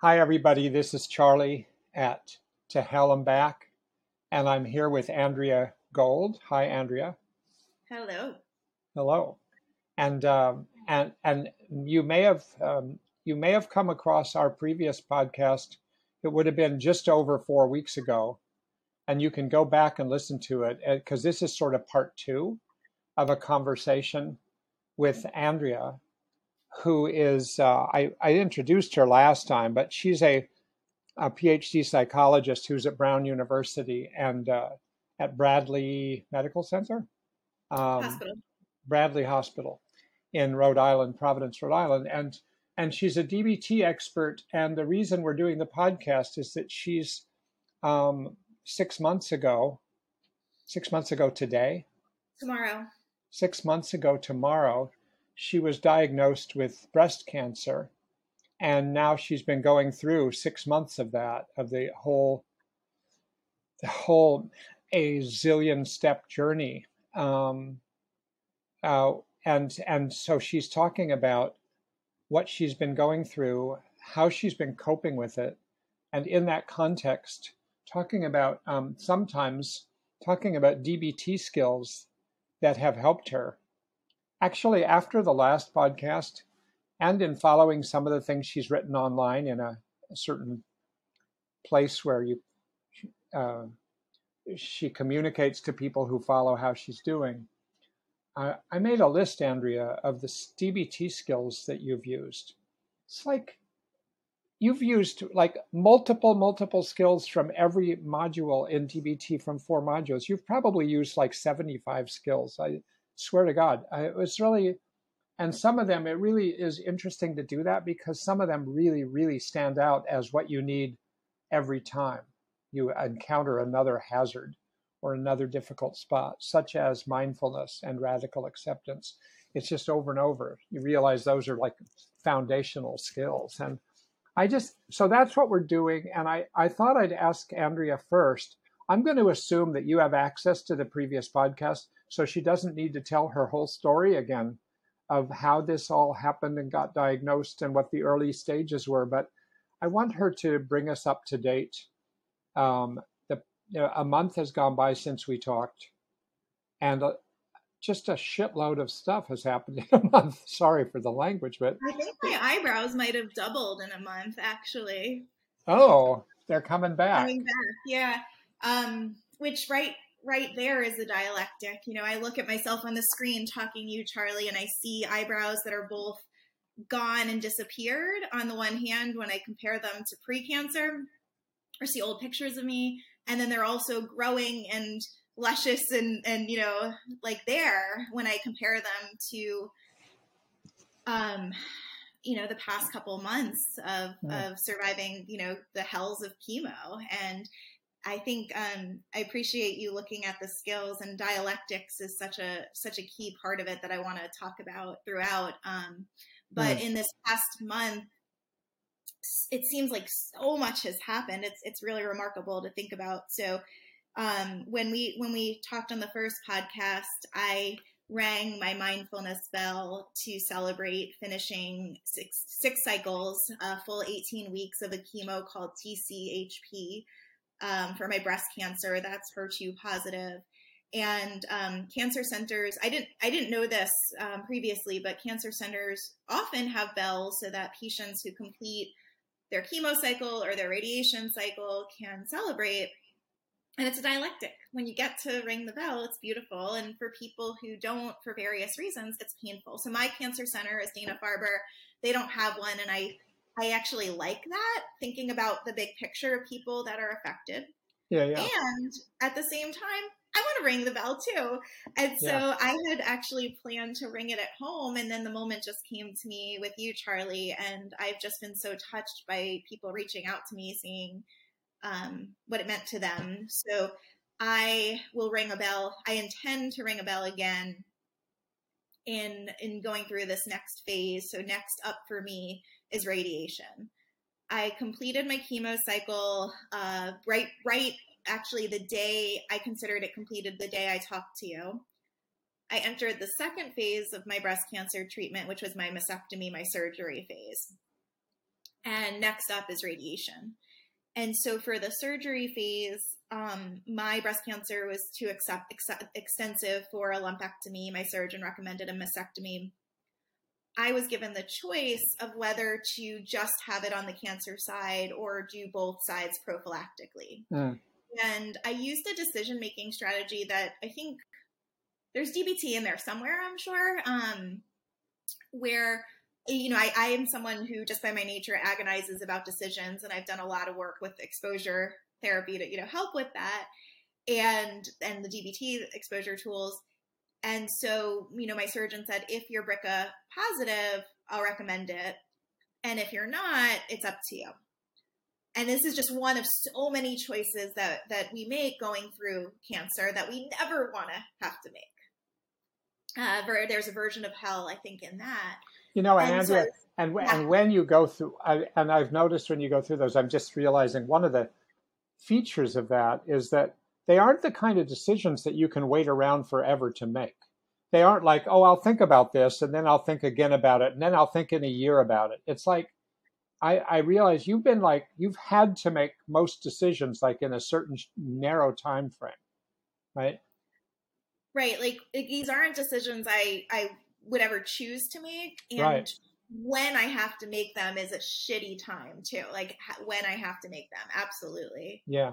Hi, everybody. This is Charlie at To Hell and Back, and I'm here with Andrea Gold. Hi, Andrea. Hello. Hello. And um, and and you may have um, you may have come across our previous podcast. It would have been just over four weeks ago, and you can go back and listen to it because this is sort of part two of a conversation with Andrea who is uh, I, I introduced her last time, but she's a, a PhD psychologist who's at Brown University and uh, at Bradley Medical Center, um, Hospital. Bradley Hospital in Rhode Island, Providence, Rhode Island, and and she's a DBT expert. And the reason we're doing the podcast is that she's um, six months ago, six months ago today, tomorrow, six months ago tomorrow, she was diagnosed with breast cancer. And now she's been going through six months of that, of the whole, the whole a zillion step journey. Um, uh, and and so she's talking about what she's been going through, how she's been coping with it, and in that context, talking about um, sometimes talking about DBT skills that have helped her actually, after the last podcast, and in following some of the things she's written online in a, a certain place where you uh, she communicates to people who follow how she's doing. I made a list, Andrea, of the DBT skills that you've used. It's like you've used like multiple, multiple skills from every module in DBT from four modules. You've probably used like 75 skills. I, swear to God, it was really, and some of them, it really is interesting to do that because some of them really, really stand out as what you need every time you encounter another hazard or another difficult spot, such as mindfulness and radical acceptance. It's just over and over. You realize those are like foundational skills. And I just, so that's what we're doing. And I, I thought I'd ask Andrea first. I'm going to assume that you have access to the previous podcast so she doesn't need to tell her whole story again of how this all happened and got diagnosed and what the early stages were. But I want her to bring us up to date. Um, the, you know, a month has gone by since we talked, and uh, just a shitload of stuff has happened in a month. Sorry for the language, but I think my eyebrows might have doubled in a month, actually. Oh, they're coming back. Coming back, yeah. Um, which right right there is a dialectic. You know, I look at myself on the screen talking to you, Charlie, and I see eyebrows that are both gone and disappeared on the one hand when I compare them to pre-cancer or see old pictures of me. And then they're also growing and luscious and, and you know, like there when I compare them to um you know the past couple months of yeah. of surviving you know the hells of chemo and I think um, I appreciate you looking at the skills and dialectics is such a such a key part of it that I want to talk about throughout. Um, but in this past month, it seems like so much has happened. It's it's really remarkable to think about. So um, when we when we talked on the first podcast, I rang my mindfulness bell to celebrate finishing six six cycles, a full 18 weeks of a chemo called TCHP um, for my breast cancer. That's HER2 positive. And um, cancer centers, I didn't, I didn't know this um, previously, but cancer centers often have bells so that patients who complete their chemo cycle or their radiation cycle can celebrate. And it's a dialectic. When you get to ring the bell, it's beautiful. And for people who don't, for various reasons, it's painful. So my cancer center is Dana Farber. They don't have one, and I I actually like that, thinking about the big picture of people that are affected. Yeah, yeah. And at the same time, I want to ring the bell too. And so yeah. I had actually planned to ring it at home. And then the moment just came to me with you, Charlie. And I've just been so touched by people reaching out to me, seeing um, what it meant to them. So I will ring a bell. I intend to ring a bell again in in going through this next phase. So next up for me is radiation. I completed my chemo cycle uh, right, right. Actually, the day I considered it completed, the day I talked to you. I entered the second phase of my breast cancer treatment, which was my mastectomy, my surgery phase. and next up is radiation. And so for the surgery phase, um, my breast cancer was too ex- extensive for a lumpectomy. My surgeon recommended a mastectomy. I was given the choice of whether to just have it on the cancer side or do both sides prophylactically. Mm. And I used a decision making strategy that I think there's DBT in there somewhere, I'm sure, um, where you know, I, I am someone who just by my nature agonizes about decisions, and I've done a lot of work with exposure therapy to you know help with that, and and the DBT exposure tools. And so, you know, my surgeon said, if you're BRCA positive, I'll recommend it. And if you're not, it's up to you. And this is just one of so many choices that, that we make going through cancer that we never want to have to make. Uh, there's a version of hell, I think, in that. You know, and Andrea, so, and yeah. and when you go through, I, and I've noticed when you go through those, I'm just realizing one of the features of that is that they aren't the kind of decisions that you can wait around forever to make. They aren't like, oh, I'll think about this, and then I'll think again about it, and then I'll think in a year about it. It's like I, I realize you've been like you've had to make most decisions like in a certain narrow time frame, right? Right. Like, these aren't decisions I I would ever choose to make and right. when i have to make them is a shitty time too like when i have to make them absolutely yeah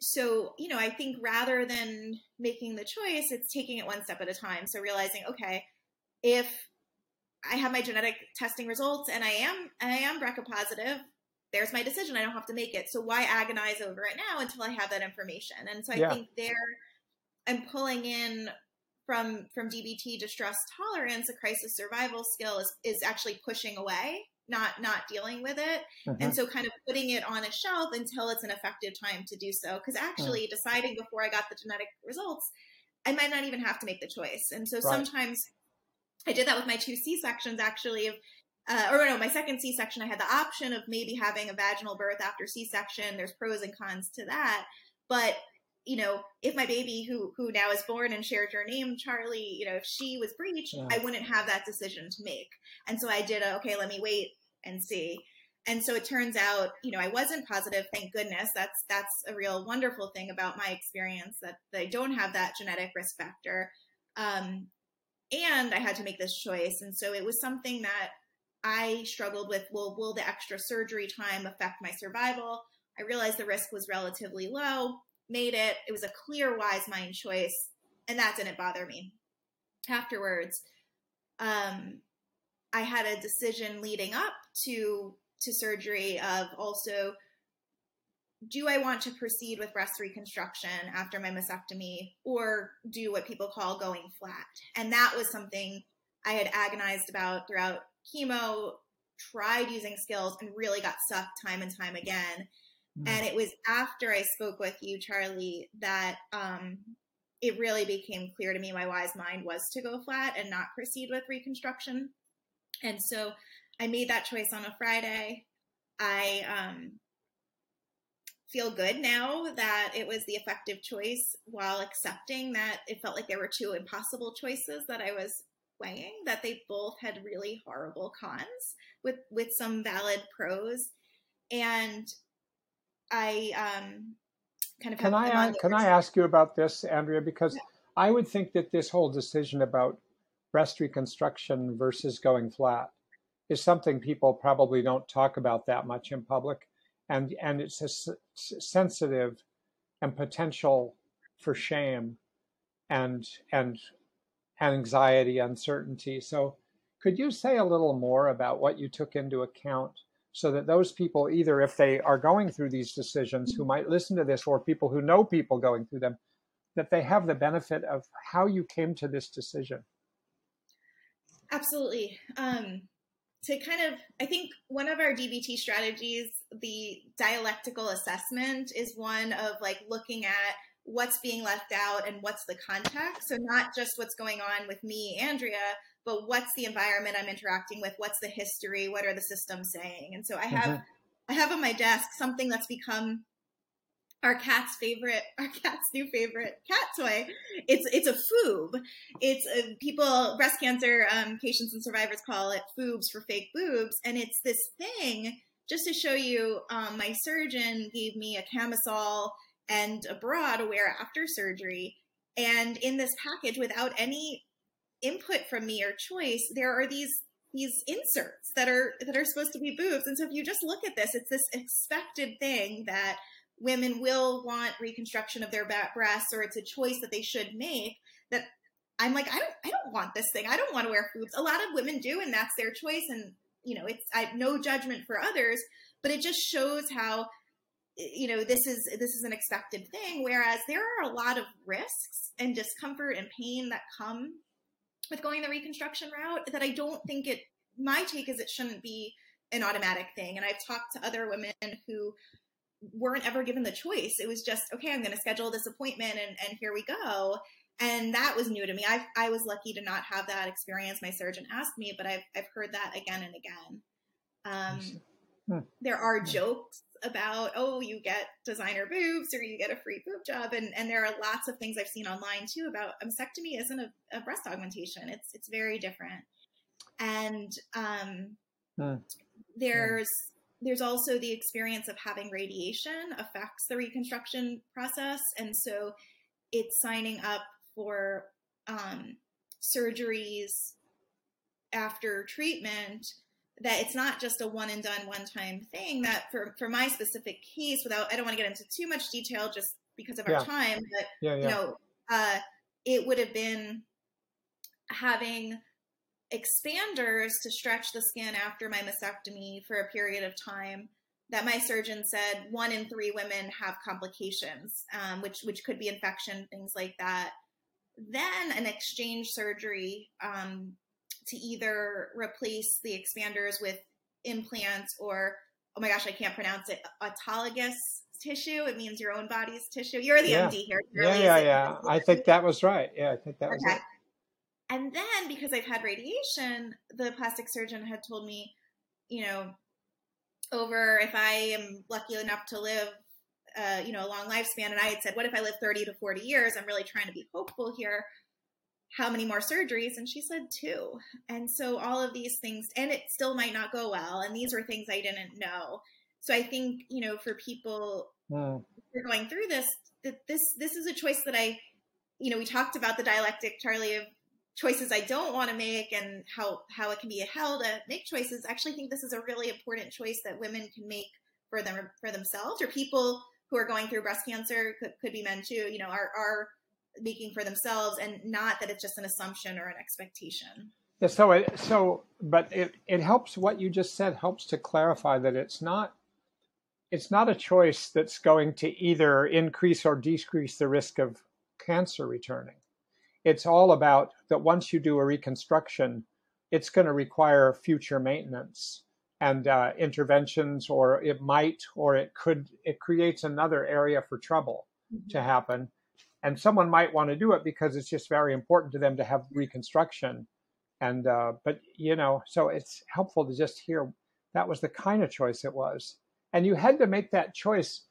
so you know i think rather than making the choice it's taking it one step at a time. So realizing okay if i have my genetic testing results and i am i am BRCA positive there's my decision. I don't have to make it. So why agonize over it now until i have that information? And so i yeah. think there i'm pulling in from from DBT distress tolerance, a crisis survival skill is is actually pushing away, not not dealing with it, mm-hmm. and so kind of putting it on a shelf until it's an effective time to do so. Because actually, mm. deciding before I got the genetic results, I might not even have to make the choice. And so right. sometimes I did that with my two C sections actually of. Uh, or no, my second C-section, I had the option of maybe having a vaginal birth after C-section. There's pros and cons to that, but you know, if my baby who who now is born and shared your name, Charlie, you know, if she was breached, yeah. I wouldn't have that decision to make. And so I did a okay, let me wait and see. And so it turns out, you know, I wasn't positive, thank goodness. That's that's a real wonderful thing about my experience that, I don't have that genetic risk factor. Um, and I had to make this choice. And so it was something that I struggled with. Well, will the extra surgery time affect my survival? I realized the risk was relatively low made it. It was a clear, wise mind choice, and that didn't bother me. Afterwards, um, I had a decision leading up to to surgery of also do I want to proceed with breast reconstruction after my mastectomy or do what people call going flat? And that was something I had agonized about throughout chemo, tried using skills, and really got stuck time and time again. Mm. And it was after I spoke with you, Charlie, that um, it really became clear to me my wise mind was to go flat and not proceed with reconstruction. And so I made that choice on a Friday. I um, feel good now that it was the effective choice while accepting that it felt like there were two impossible choices that I was weighing, that they both had really horrible cons with, with some valid pros. And I um, kind of can I can I ask you about this, Andrea? Because yeah. I would think that this whole decision about breast reconstruction versus going flat is something people probably don't talk about that much in public, and and it's a sensitive and potential for shame and and anxiety, uncertainty. So, could you say a little more about what you took into account so that those people, either if they are going through these decisions who might listen to this, or people who know people going through them, that they have the benefit of how you came to this decision. Absolutely. Um, to kind of, I think one of our DBT strategies, the dialectical assessment, is one of like looking at what's being left out and what's the context. So, not just what's going on with me, Andrea, but what's the environment I'm interacting with? What's the history? What are the systems saying? And so I have mm-hmm. I have on my desk something that's become our cat's favorite our cat's new favorite cat toy. It's it's a foob. It's a, people breast cancer um, patients and survivors call it foobs for fake boobs. And it's this thing just to show you um, my surgeon gave me a camisole and a bra to wear after surgery. And in this package without any input from me or choice there are these these inserts that are that are supposed to be boobs. And so if you just look at this it's this expected thing that women will want reconstruction of their breasts or it's a choice that they should make that I'm like I don't I don't want this thing. I don't want to wear boobs. A lot of women do and that's their choice and you know, it's I no judgment for others, but it just shows how you know this is this is an expected thing whereas there are a lot of risks and discomfort and pain that come with going the reconstruction route that I don't think it my take is it shouldn't be an automatic thing and I've talked to other women who weren't ever given the choice. It was just, okay, I'm going to schedule this appointment and, and here we go. And that was new to me. I, I was lucky to not have that experience. My surgeon asked me, but I've, I've heard that again and again. Um, hmm. There are jokes about, oh, you get designer boobs or you get a free boob job. And, and there are lots of things I've seen online too about mastectomy isn't a, a breast augmentation. It's, it's very different. And um, hmm. there's, there's also the experience of having radiation affects the reconstruction process. And so it's signing up for um, surgeries after treatment that it's not just a one and done one time thing that for, for my specific case without i don't want to get into too much detail just because of our yeah. time but yeah, yeah. you know uh, it would have been having expanders to stretch the skin after my mastectomy for a period of time that my surgeon said one in three women have complications, um, which which could be infection, things like that. Then an exchange surgery um, to either replace the expanders with implants or oh my gosh, I can't pronounce it autologous tissue. It means your own body's tissue. You're the yeah. MD here. Yeah, yeah, yeah. I think that was right. Yeah, I think that was okay. And then because I've had radiation, the plastic surgeon had told me, you know, over if I am lucky enough to live, uh, you know, a long lifespan, and I had said, what if I live 30 to 40 years? I'm really trying to be hopeful here. How many more surgeries? And she said two. And so all of these things, and it still might not go well. And these were things I didn't know. So I think, you know, for people wow. who are going through this, that this this is a choice that I, you know, we talked about the dialectic, Charlie, of choices I don't want to make and how how it can be held to make choices. I actually think this is a really important choice that women can make for them for themselves or people who are going through breast cancer could, could be men too. You know, are are making for themselves and not that it's just an assumption or an expectation. Yeah, so it, so but it it helps what you just said helps to clarify that it's not it's not a choice that's going to either increase or decrease the risk of cancer returning it's all about that once you do a reconstruction, it's going to require future maintenance and uh, interventions, or it might, or it could, it creates another area for trouble mm-hmm. to happen. And someone might want to do it because it's just very important to them to have reconstruction. And, uh, but, you know, so it's helpful to just hear that was the kind of choice it was. And you had to make that choice.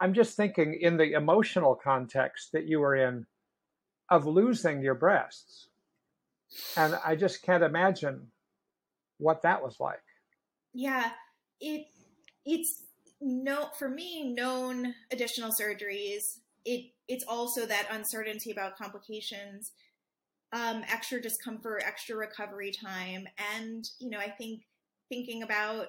I'm just thinking in the emotional context that you were in of losing your breasts. And I just can't imagine what that was like. Yeah, it it's no for me known additional surgeries. It it's also that uncertainty about complications, um, extra discomfort, extra recovery time, and you know I think thinking about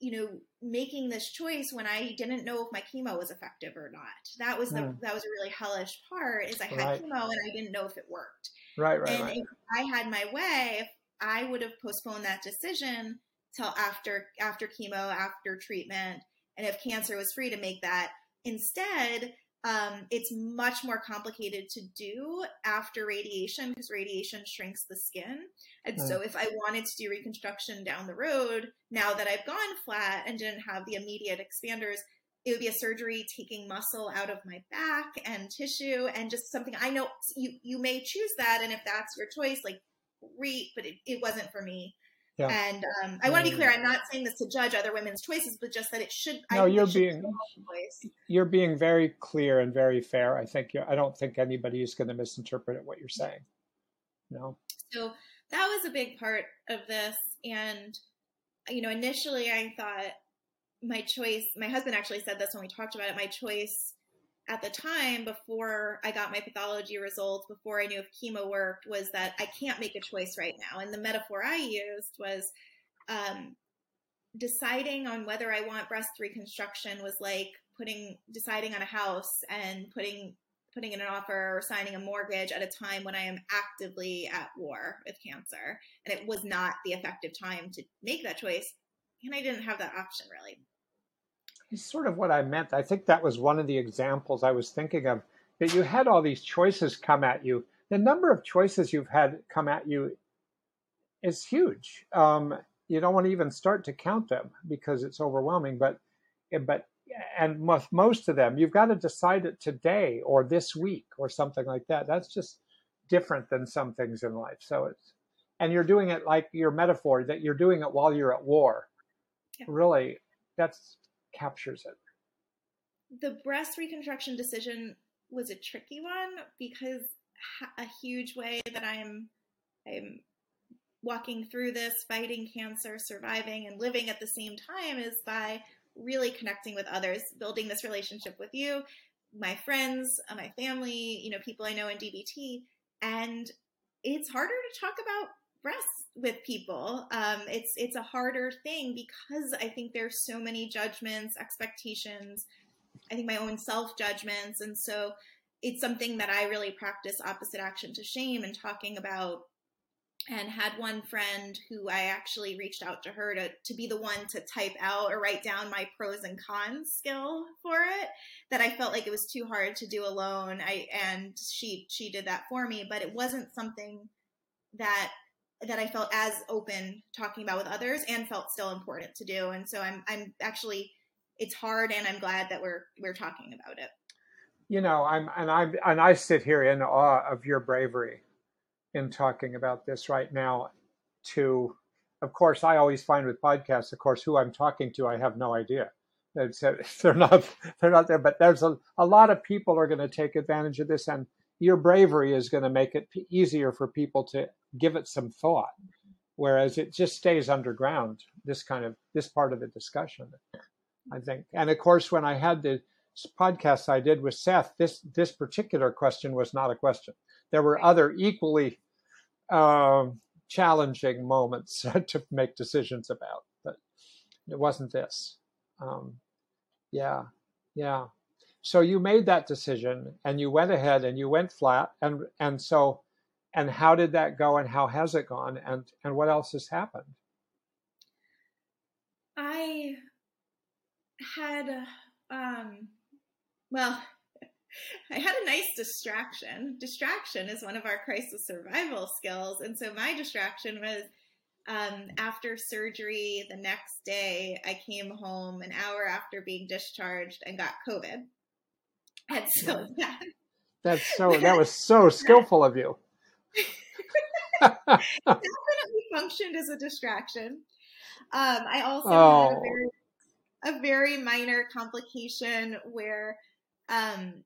you know making this choice when I didn't know if my chemo was effective or not. That was the mm. that was a really hellish part is I had right. chemo and I didn't know if it worked. Right, right. And right. if I had my way, I would have postponed that decision till after after chemo, after treatment, and if cancer was free to make that. Instead, um, it's much more complicated to do after radiation because radiation shrinks the skin. And so, if I wanted to do reconstruction down the road, now that I've gone flat and didn't have the immediate expanders, it would be a surgery taking muscle out of my back and tissue and just something I know you, you may choose that. And if that's your choice, like great, but it, it wasn't for me. Yeah. And um, I want to be clear. I'm not saying this to judge other women's choices, but just that it should. No, you're being you're being very clear and very fair. I think I don't think anybody is going to misinterpret what you're saying. No. So that was a big part of this, and you know, initially I thought my choice. My husband actually said this when we talked about it. My choice at the time before I got my pathology results, before I knew if chemo worked, was that I can't make a choice right now. And the metaphor I used was um, deciding on whether I want breast reconstruction was like putting deciding on a house and putting putting in an offer or signing a mortgage at a time when I am actively at war with cancer. And it was not the effective time to make that choice. And I didn't have that option really is sort of what I meant. I think that was one of the examples I was thinking of that you had all these choices come at you. The number of choices you've had come at you is huge. Um, you don't want to even start to count them because it's overwhelming. But but and most of them, you've got to decide it today or this week or something like that. That's just different than some things in life. So it's and you're doing it like your metaphor that you're doing it while you're at war. Yeah. Really, that's captures it. The breast reconstruction decision was a tricky one because a huge way that I'm I'm walking through this, fighting cancer, surviving, and living at the same time is by really connecting with others, building this relationship with you, my friends, uh, my family, you know, people I know in DBT. And it's harder to talk about breasts with people. Um, it's it's a harder thing because I think there's so many judgments, expectations. I think my own self judgments, and so it's something that I really practice opposite action to shame and talking about. And had one friend who I actually reached out to her to, to be the one to type out or write down my pros and cons skill for it that I felt like it was too hard to do alone. I and she she did that for me, but it wasn't something that that I felt as open talking about with others and felt still important to do. And so I'm I'm actually it's hard and I'm glad that we're we're talking about it. You know, I'm and I and I sit here in awe of your bravery in talking about this right now to of course I always find with podcasts, of course, who I'm talking to, I have no idea. It's, they're not they're not there, but there's a, a lot of people are going to take advantage of this and your bravery is going to make it easier for people to give it some thought. Whereas it just stays underground this kind of this part of the discussion i think. And of course when i had the podcast i did with seth this this particular question was not a question. There were other equally um, challenging moments to make decisions about but it wasn't this. Um, yeah yeah. So you made that decision and you went ahead and you went flat and and so and how did that go and how has it gone and and what else has happened i had um well I had a nice distraction. Distraction is one of our crisis survival skills. And so my distraction was um, after surgery the next day, I came home an hour after being discharged and got COVID. And so that, that's so that was so skillful of you. Definitely functioned as a distraction. Um, I also oh. had a oh. very, a very minor complication where um,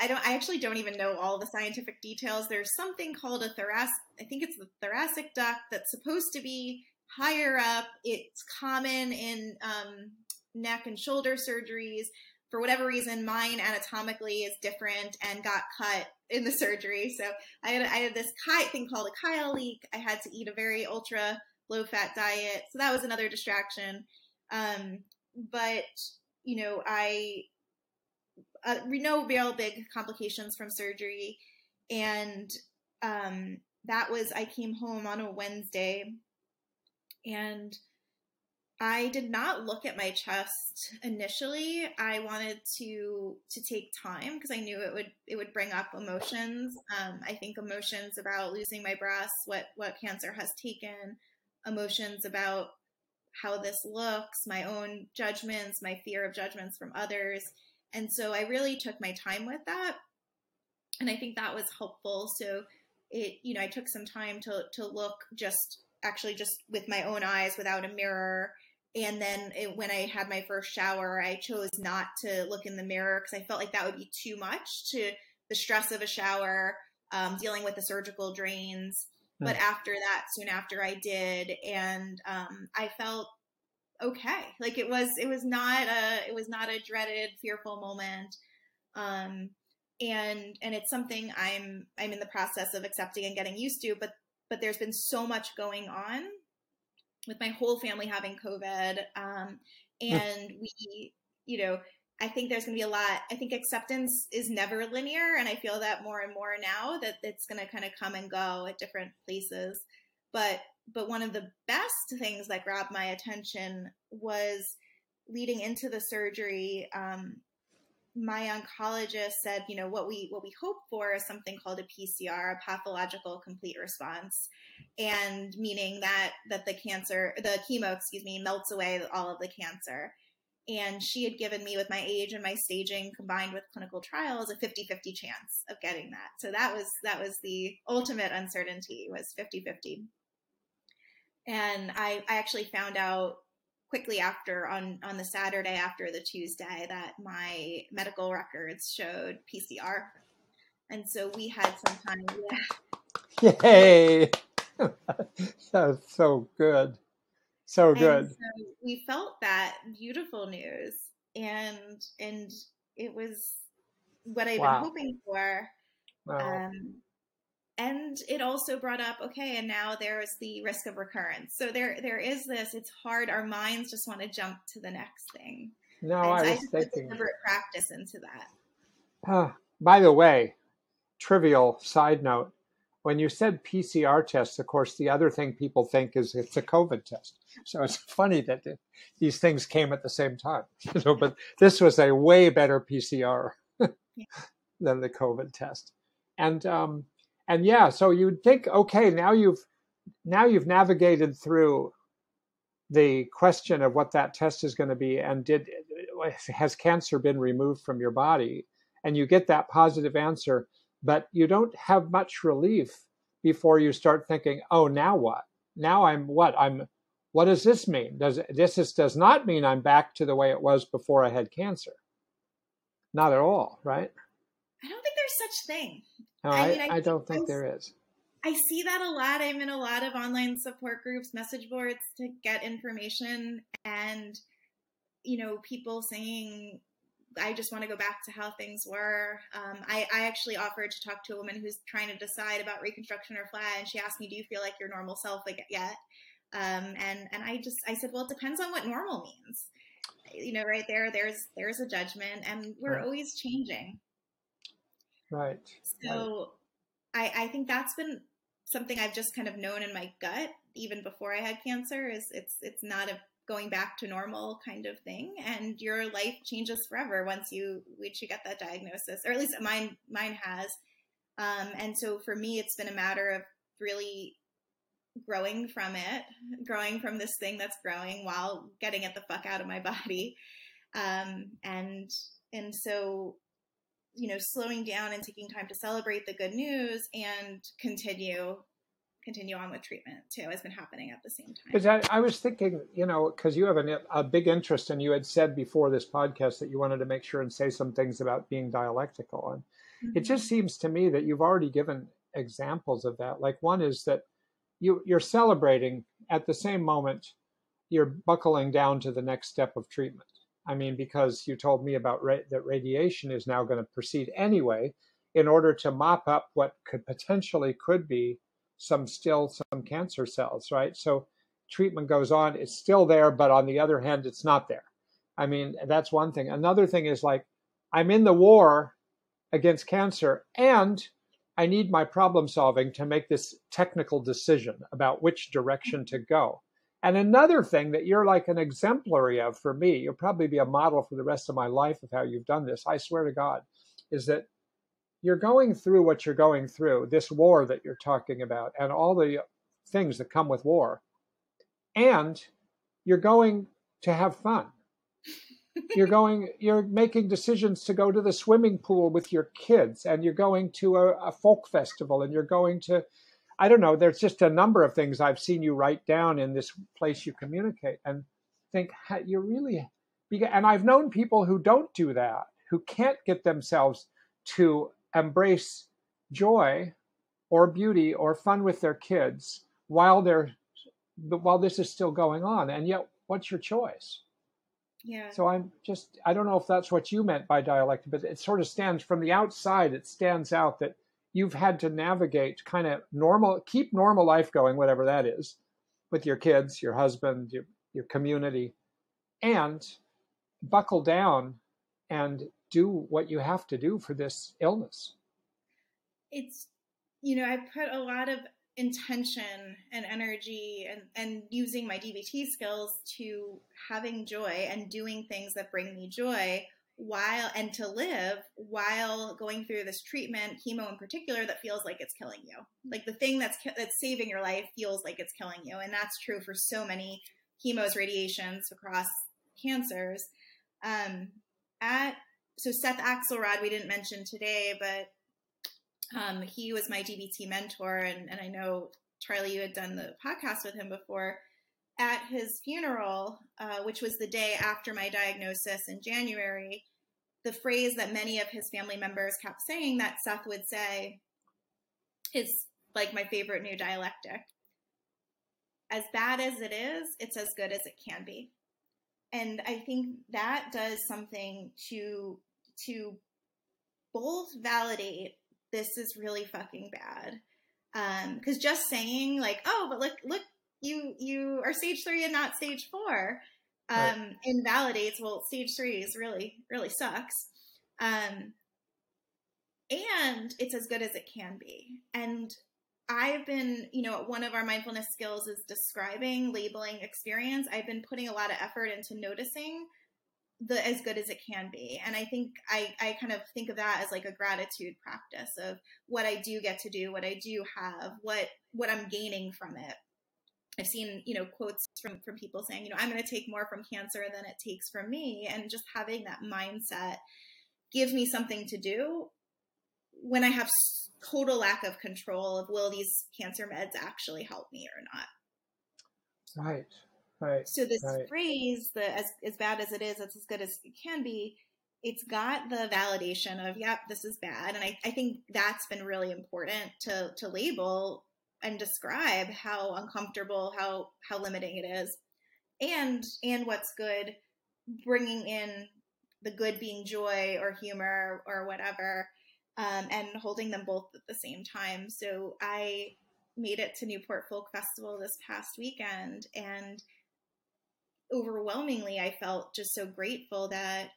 I don't. I actually don't even know all the scientific details. There's something called a thoracic. I think it's the thoracic duct that's supposed to be higher up. It's common in um, neck and shoulder surgeries for whatever reason, mine anatomically is different and got cut in the surgery. So I had, I had this thing called a chyle leak. I had to eat a very ultra low fat diet. So that was another distraction. Um, but, you know, I, uh, know real big complications from surgery. And um, that was, I came home on a Wednesday and I did not look at my chest initially. I wanted to to take time because I knew it would it would bring up emotions. Um, I think emotions about losing my breasts, what what cancer has taken, emotions about how this looks, my own judgments, my fear of judgments from others, and so I really took my time with that, and I think that was helpful. So it you know I took some time to to look just actually just with my own eyes without a mirror. And then it, when I had my first shower, I chose not to look in the mirror because I felt like that would be too much to the stress of a shower, um, dealing with the surgical drains. Mm. But after that, soon after I did, and um, I felt okay. Like it was, it was not a, it was not a dreaded, fearful moment. Um, and and it's something I'm I'm in the process of accepting and getting used to. But but there's been so much going on with my whole family having COVID, um, and we, you know, I think there's going to be a lot. I think acceptance is never linear, and I feel that more and more now that it's going to kind of come and go at different places. But but one of the best things that grabbed my attention was leading into the surgery. Um, my oncologist said, you know, what we what we hope for is something called a PCR, a pathological complete response, and meaning that that the cancer, the chemo, excuse me, melts away all of the cancer. And she had given me, with my age and my staging combined with clinical trials, a 50-50 chance of getting that. So that was that was the ultimate uncertainty was 50-50. And I, I actually found out quickly after on on the Saturday after the Tuesday that my medical records showed PCR, and so we had some time. Yeah. Yay! That's so good, so good. So we felt that beautiful news, and and it was what I've wow. been hoping for. Wow. Um, and it also brought up okay and now there's the risk of recurrence. So there there is this it's hard our minds just want to jump to the next thing. No and i was I thinking deliberate practice into that. Uh, by the way trivial side note when you said pcr tests of course the other thing people think is it's a covid test. So it's funny that these things came at the same time so, but this was a way better pcr than the covid test. And um, and yeah, so you'd think, okay, now you've now you've navigated through the question of what that test is going to be, and did has cancer been removed from your body, and you get that positive answer, but you don't have much relief before you start thinking, oh, now what? Now I'm what? I'm what does this mean? Does this is, does not mean I'm back to the way it was before I had cancer? Not at all, right? I don't think such thing. No, I, mean, I, I don't think I, there is. I see that a lot. I'm in a lot of online support groups, message boards to get information, and you know, people saying, "I just want to go back to how things were." Um, I, I actually offered to talk to a woman who's trying to decide about reconstruction or flat, and she asked me, "Do you feel like your normal self yet?" Um, and and I just I said, "Well, it depends on what normal means." You know, right there, there's there's a judgment, and we're right. always changing. Right. So right. I, I think that's been something I've just kind of known in my gut even before I had cancer is it's it's not a going back to normal kind of thing and your life changes forever once you once you get that diagnosis or at least mine mine has um, and so for me it's been a matter of really growing from it growing from this thing that's growing while getting it the fuck out of my body um, and and so you know, slowing down and taking time to celebrate the good news and continue continue on with treatment too has been happening at the same time. Because I, I was thinking, you know, because you have an, a big interest, and you had said before this podcast that you wanted to make sure and say some things about being dialectical, and mm-hmm. it just seems to me that you've already given examples of that. Like one is that you you're celebrating at the same moment you're buckling down to the next step of treatment. I mean, because you told me about ra- that radiation is now going to proceed anyway in order to mop up what could potentially could be some still some cancer cells, right? So treatment goes on, it's still there, but on the other hand, it's not there. I mean, that's one thing. Another thing is like, I'm in the war against cancer and I need my problem solving to make this technical decision about which direction to go. And another thing that you're like an exemplary of for me, you'll probably be a model for the rest of my life of how you've done this. I swear to God, is that you're going through what you're going through, this war that you're talking about, and all the things that come with war. And you're going to have fun. you're going, you're making decisions to go to the swimming pool with your kids, and you're going to a, a folk festival, and you're going to I don't know. There's just a number of things I've seen you write down in this place you communicate, and think you really. And I've known people who don't do that, who can't get themselves to embrace joy, or beauty, or fun with their kids while they're while this is still going on. And yet, what's your choice? Yeah. So I'm just, I don't know if that's what you meant by dialectic, but it sort of stands from the outside, it stands out that you've had to navigate kind of normal, keep normal life going, whatever that is, with your kids, your husband, your, your community, and buckle down and do what you have to do for this illness. It's, you know, I put a lot of intention and energy and, and using my DBT skills to having joy and doing things that bring me joy while and to live while going through this treatment chemo in particular that feels like it's killing you like the thing that's that's saving your life feels like it's killing you and that's true for so many chemos radiations across cancers um at so seth axelrod we didn't mention today but um, he was my DBT mentor, and, and I know Charlie, you had done the podcast with him before. At his funeral, uh, which was the day after my diagnosis in January, the phrase that many of his family members kept saying that Seth would say is like my favorite new dialectic. As bad as it is, it's as good as it can be. And I think that does something to to both validate this is really fucking bad. Um, cause just saying like, oh, but look, look, you, you are stage three and not stage four, um, right. invalidates, well, stage three is really, really sucks. Um, and it's as good as it can be. And I've been, you know, one of our mindfulness skills is describing, labeling experience. I've been putting a lot of effort into noticing the as good as it can be and i think i i kind of think of that as like a gratitude practice of what i do get to do what i do have what what i'm gaining from it i've seen you know quotes from from people saying you know i'm going to take more from cancer than it takes from me and just having that mindset gives me something to do when i have total lack of control of will these cancer meds actually help me or not right Right. So this right. phrase, the as as bad as it is, it's as good as it can be. It's got the validation of, yep, this is bad, and I, I think that's been really important to to label and describe how uncomfortable, how how limiting it is, and and what's good, bringing in the good being joy or humor or whatever, um, and holding them both at the same time. So I made it to Newport Folk Festival this past weekend, and overwhelmingly, I felt just so grateful that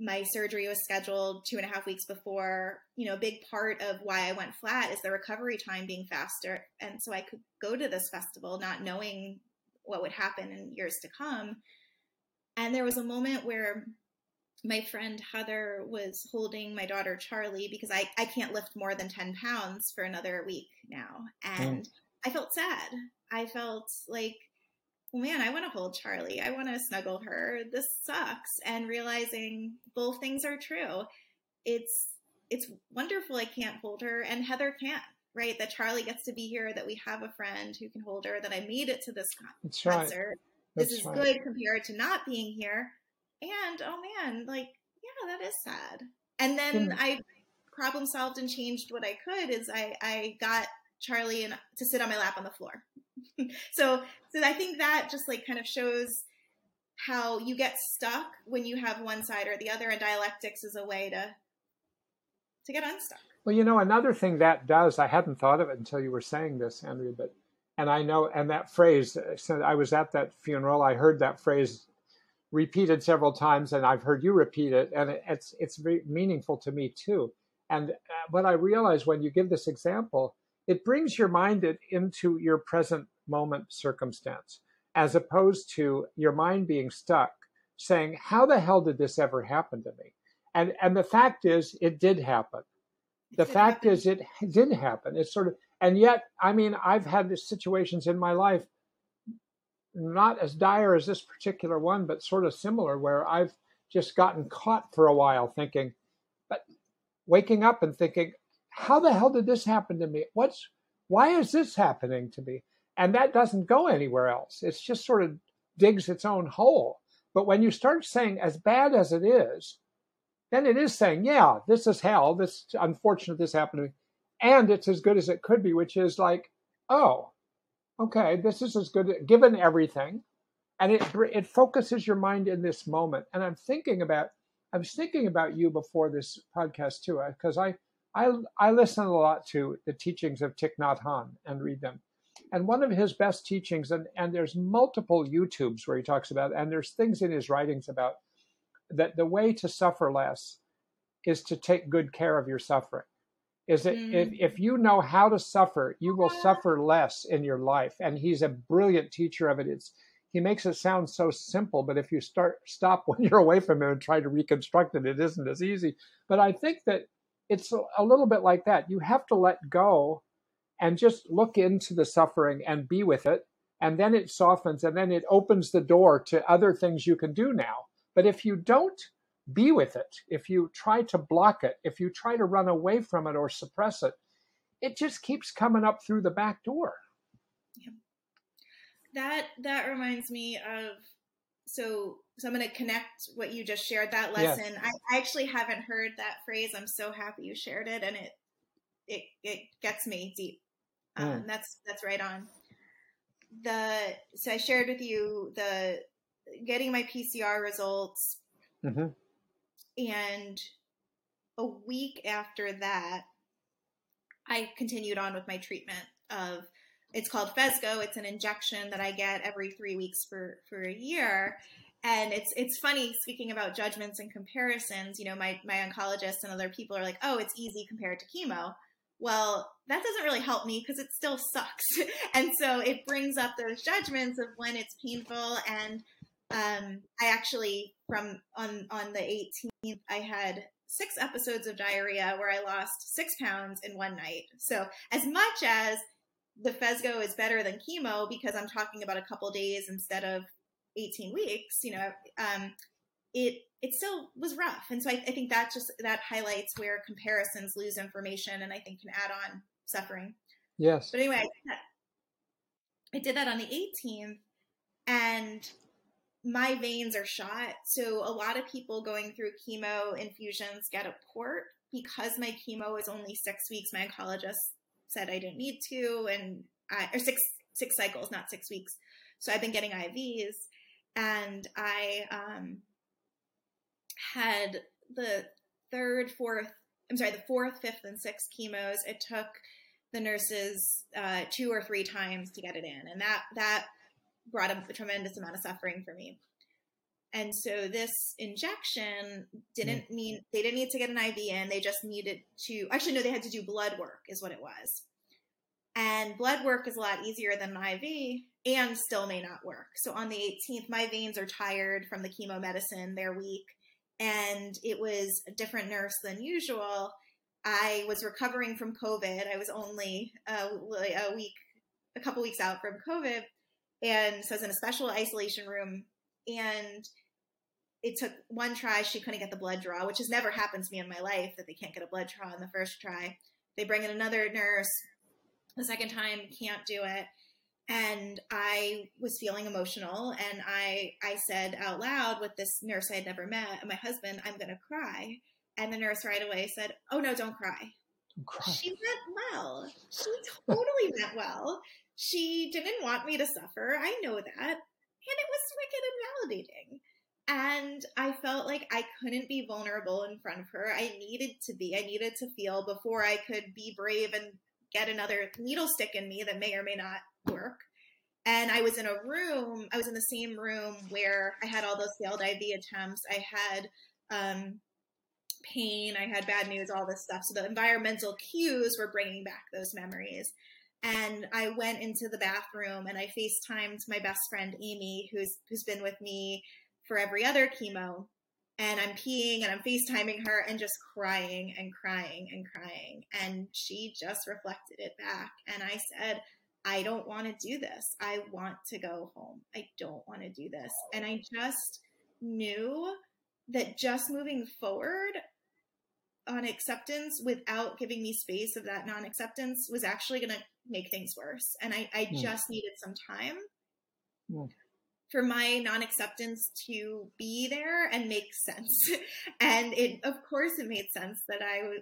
my surgery was scheduled two and a half weeks before. You know, a big part of why I went flat is the recovery time being faster. And so I could go to this festival not knowing what would happen in years to come. And there was a moment where my friend Heather was holding my daughter Charlie because I, I can't lift more than 10 pounds for another week now. And mm. I felt sad. I felt like man, I want to hold Charlie. I want to snuggle her. This sucks. And realizing both things are true. It's it's wonderful I can't hold her and Heather can't, right? That Charlie gets to be here, that we have a friend who can hold her, that I made it to this That's concert. Right. This is right. good compared to not being here. And oh man, like, yeah, that is sad. And then mm. I problem solved and changed what I could is I, I got Charlie and to sit on my lap on the floor. so so I think that just like kind of shows how you get stuck when you have one side or the other and dialectics is a way to to get unstuck. Well, you know, another thing that does, I hadn't thought of it until you were saying this, Andrea, but and I know and that phrase so I was at that funeral, I heard that phrase repeated several times and I've heard you repeat it and it's it's very meaningful to me too. And uh, what I realize when you give this example, it brings your mind into your present moment circumstance, as opposed to your mind being stuck saying, How the hell did this ever happen to me? And and the fact is it did happen. The fact is it did happen. It's sort of and yet, I mean, I've had situations in my life not as dire as this particular one, but sort of similar, where I've just gotten caught for a while thinking, but waking up and thinking, how the hell did this happen to me? What's why is this happening to me? And that doesn't go anywhere else. It's just sort of digs its own hole. But when you start saying, as bad as it is, then it is saying, yeah, this is hell. This unfortunate this happened. And it's as good as it could be, which is like, oh, okay, this is as good given everything. And it it focuses your mind in this moment. And I'm thinking about I was thinking about you before this podcast too, uh, because I I I listen a lot to the teachings of Thich Nhat Hanh and read them. And one of his best teachings, and, and there's multiple YouTubes where he talks about, and there's things in his writings about that the way to suffer less is to take good care of your suffering. Is it mm. if, if you know how to suffer, you will suffer less in your life. And he's a brilliant teacher of it. It's he makes it sound so simple, but if you start stop when you're away from him and try to reconstruct it, it isn't as easy. But I think that it's a little bit like that. You have to let go and just look into the suffering and be with it. And then it softens and then it opens the door to other things you can do now. But if you don't be with it, if you try to block it, if you try to run away from it or suppress it, it just keeps coming up through the back door. Yeah. That that reminds me of so so I'm going to connect what you just shared that lesson. Yes. I, I actually haven't heard that phrase. I'm so happy you shared it, and it it it gets me deep. Um, mm. That's that's right on. The so I shared with you the getting my PCR results, mm-hmm. and a week after that, I continued on with my treatment of it's called Phesgo. It's an injection that I get every three weeks for for a year. And it's it's funny speaking about judgments and comparisons. You know, my my oncologist and other people are like, "Oh, it's easy compared to chemo." Well, that doesn't really help me because it still sucks. and so it brings up those judgments of when it's painful. And um, I actually, from on, on the 18th, I had six episodes of diarrhea where I lost six pounds in one night. So as much as the Phesgo is better than chemo because I'm talking about a couple days instead of 18 weeks, you know, um, it it still was rough. And so I, I, think that just that highlights where comparisons lose information and I think can add on suffering. Yes. But anyway, I did that, I did that on the 18th and my veins are shot. So a lot of people going through chemo infusions get a port because my chemo is only six weeks. My oncologist said I didn't need to, and I, or six six cycles, not six weeks. So I've been getting IVs, and I um, had the third, fourth, I'm sorry, the fourth, fifth, and sixth chemos. It took the nurses uh, two or three times to get it in, and that that brought a, a tremendous amount of suffering for me. And so this injection didn't mm. mean they didn't need to get an IV in. They just needed to actually no, they had to do blood work is what it was. And blood work is a lot easier than an IV and still may not work. So on the 18th, my veins are tired from the chemo medicine. They're weak and it was a different nurse than usual. I was recovering from COVID. I was only uh, a, a week, a couple weeks out from COVID, and so I was in a special isolation room. And it took one try; she couldn't get the blood draw, which has never happened to me in my life that they can't get a blood draw on the first try. They bring in another nurse. The second time, can't do it and I was feeling emotional and I I said out loud with this nurse I had never met, my husband, I'm gonna cry. And the nurse right away said, Oh no, don't cry. Don't cry. She meant well. She totally meant well. She didn't want me to suffer. I know that. And it was wicked and validating. And I felt like I couldn't be vulnerable in front of her. I needed to be. I needed to feel before I could be brave and get another needle stick in me that may or may not work. And I was in a room, I was in the same room where I had all those failed IV attempts. I had um, pain, I had bad news, all this stuff. So the environmental cues were bringing back those memories. And I went into the bathroom and I FaceTimed my best friend Amy, who's who's been with me for every other chemo. And I'm peeing and I'm FaceTiming her and just crying and crying and crying. And she just reflected it back. And I said, I don't want to do this. I want to go home. I don't want to do this. And I just knew that just moving forward on acceptance without giving me space of that non acceptance was actually going to make things worse. And I, I mm. just needed some time mm. For my non acceptance to be there and make sense. and it, of course, it made sense that I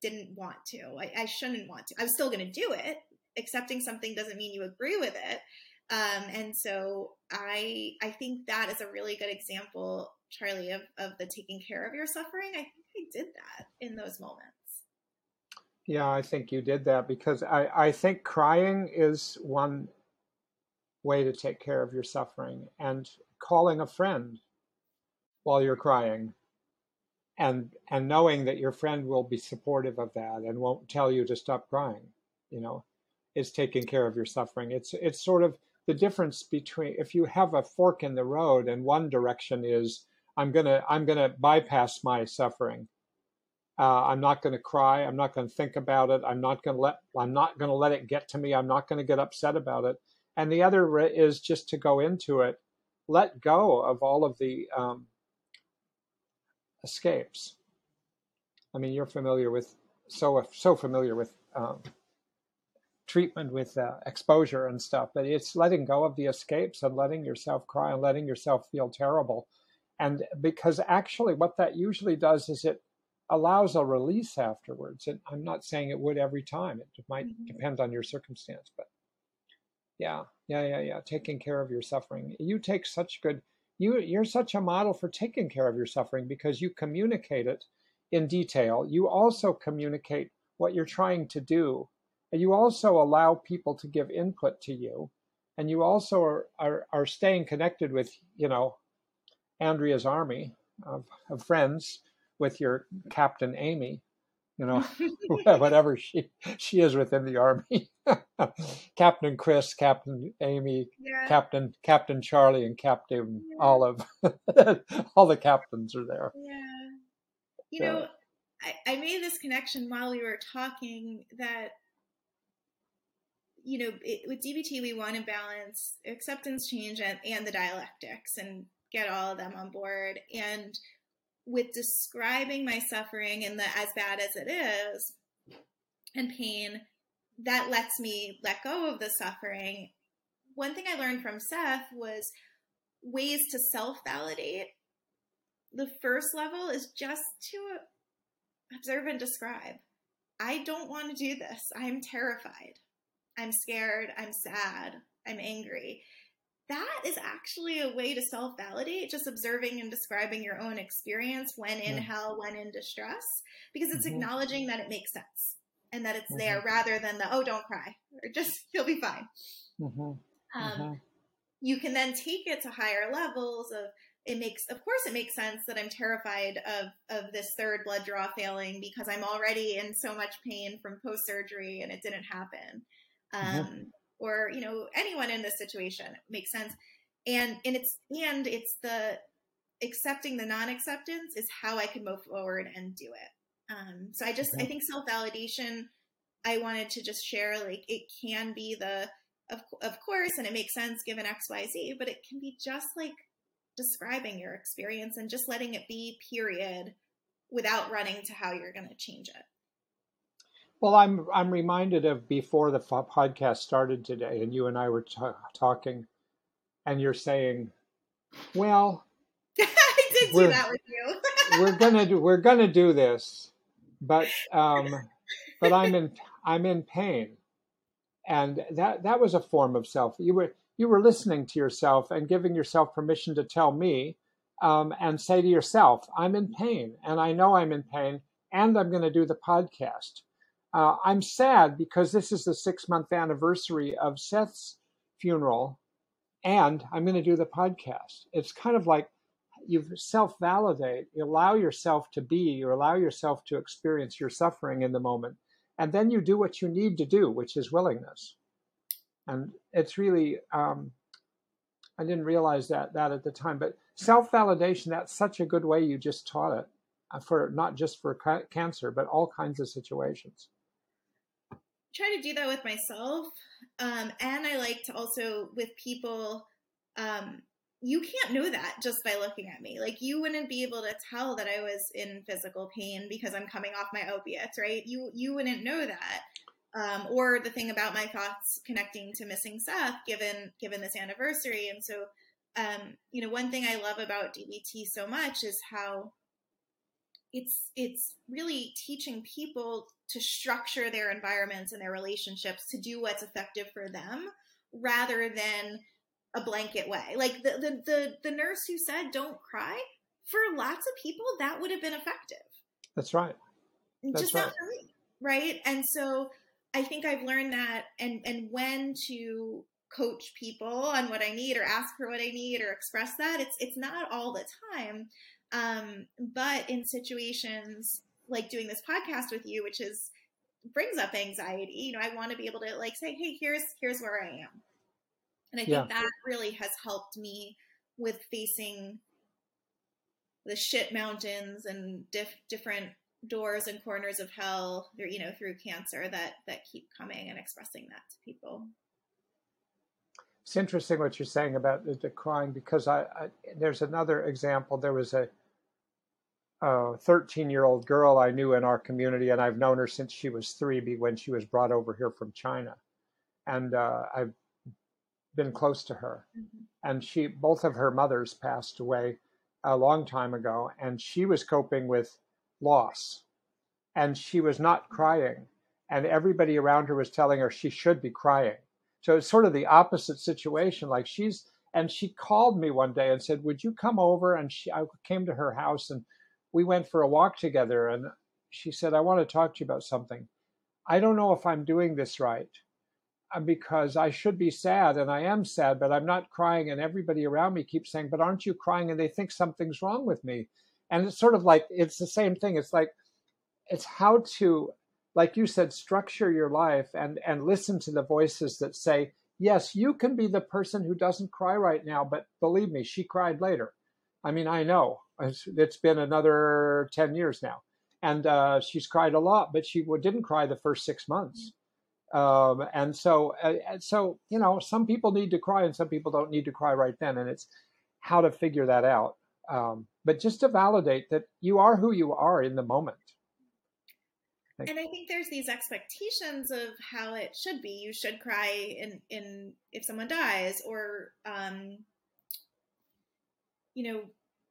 didn't want to. I, I shouldn't want to. I was still going to do it. Accepting something doesn't mean you agree with it. Um, and so I I think that is a really good example, Charlie, of, of the taking care of your suffering. I think I did that in those moments. Yeah, I think you did that because I, I think crying is one way to take care of your suffering and calling a friend while you're crying and and knowing that your friend will be supportive of that and won't tell you to stop crying, you know, is taking care of your suffering. It's it's sort of the difference between if you have a fork in the road and one direction is I'm gonna I'm gonna bypass my suffering. Uh, I'm not going to cry. I'm not going to think about it. I'm not going to let I'm not going to let it get to me. I'm not going to get upset about it. And the other is just to go into it, let go of all of the um, escapes. I mean, you're familiar with so so familiar with um, treatment with uh, exposure and stuff, but it's letting go of the escapes and letting yourself cry and letting yourself feel terrible. And because actually, what that usually does is it allows a release afterwards. And I'm not saying it would every time, it might mm-hmm. depend on your circumstance, but yeah, yeah, yeah, yeah. Taking care of your suffering. You take such good, you, you're such a model for taking care of your suffering because you communicate it in detail. You also communicate what you're trying to do and you also allow people to give input to you. And you also are, are, are staying connected with, you know, Andrea's army of, of friends with your Captain Amy, you know, whatever she she is within the army. Captain Chris, Captain Amy, yeah. Captain Captain Charlie, and Captain yeah. Olive. All the captains are there. Yeah. You know, I, I made this connection while we were talking that you know, it, with DBT, we want to balance acceptance, change, and, and the dialectics and get all of them on board. And with describing my suffering and the as bad as it is and pain, that lets me let go of the suffering. One thing I learned from Seth was ways to self validate. The first level is just to observe and describe. I don't want to do this. I'm terrified. I'm scared, I'm sad, I'm angry. That is actually a way to self validate, just observing and describing your own experience when in yeah. hell, when in distress, because it's mm-hmm. acknowledging that it makes sense and that it's mm-hmm. there rather than the, oh, don't cry, or just, you'll be fine. Mm-hmm. Um, mm-hmm. you can then take it to higher levels of, it makes of course it makes sense that i'm terrified of of this third blood draw failing because i'm already in so much pain from post surgery and it didn't happen Mm-hmm. um, or you know anyone in this situation makes sense and and it's and it's the accepting the non-acceptance is how i can move forward and do it um, so i just i think self-validation i wanted to just share like it can be the of, of course and it makes sense given xyz but it can be just like describing your experience and just letting it be period without running to how you're going to change it. Well, I'm I'm reminded of before the podcast started today, and you and I were t- talking, and you're saying, "Well, I did do that with you. we're gonna do we're gonna do this, but um, but I'm in I'm in pain, and that that was a form of self. You were you were listening to yourself and giving yourself permission to tell me, um, and say to yourself, "I'm in pain, and I know I'm in pain, and I'm going to do the podcast." Uh, I'm sad because this is the six month anniversary of Seth's funeral, and I'm going to do the podcast. It's kind of like you self validate, you allow yourself to be, you allow yourself to experience your suffering in the moment, and then you do what you need to do, which is willingness. And it's really, um, I didn't realize that that at the time, but self validation, that's such a good way you just taught it uh, for not just for ca- cancer, but all kinds of situations try to do that with myself. Um, and I like to also with people, um, you can't know that just by looking at me. Like you wouldn't be able to tell that I was in physical pain because I'm coming off my opiates, right? You you wouldn't know that. um, or the thing about my thoughts connecting to missing Seth, given given this anniversary. And so, um, you know, one thing I love about DBT so much is how it's it's really teaching people to structure their environments and their relationships to do what's effective for them rather than a blanket way. Like the the the, the nurse who said don't cry, for lots of people that would have been effective. That's right. That's Just right. not for me. Right. And so I think I've learned that and and when to coach people on what I need or ask for what I need or express that. It's it's not all the time. Um, but in situations like doing this podcast with you, which is brings up anxiety, you know, I want to be able to like say, hey, here's here's where I am. And I think yeah. that really has helped me with facing the shit mountains and diff- different doors and corners of hell you know through cancer that that keep coming and expressing that to people it's interesting what you're saying about the, crying because I, I, there's another example there was a 13 year old girl I knew in our community, and I've known her since she was three, when she was brought over here from China. And uh, I've been close to her. Mm-hmm. And she, both of her mothers passed away a long time ago, and she was coping with loss. And she was not mm-hmm. crying. And everybody around her was telling her she should be crying. So it's sort of the opposite situation. Like she's, and she called me one day and said, Would you come over? And she, I came to her house and we went for a walk together and she said, I want to talk to you about something. I don't know if I'm doing this right because I should be sad and I am sad, but I'm not crying. And everybody around me keeps saying, But aren't you crying? And they think something's wrong with me. And it's sort of like, it's the same thing. It's like, it's how to, like you said, structure your life and, and listen to the voices that say, Yes, you can be the person who doesn't cry right now, but believe me, she cried later. I mean, I know it's been another 10 years now. And uh, she's cried a lot, but she didn't cry the first six months. Um, and so, uh, so you know, some people need to cry, and some people don't need to cry right then. And it's how to figure that out. Um, but just to validate that you are who you are in the moment. And I think there's these expectations of how it should be. You should cry in, in if someone dies, or um, you know,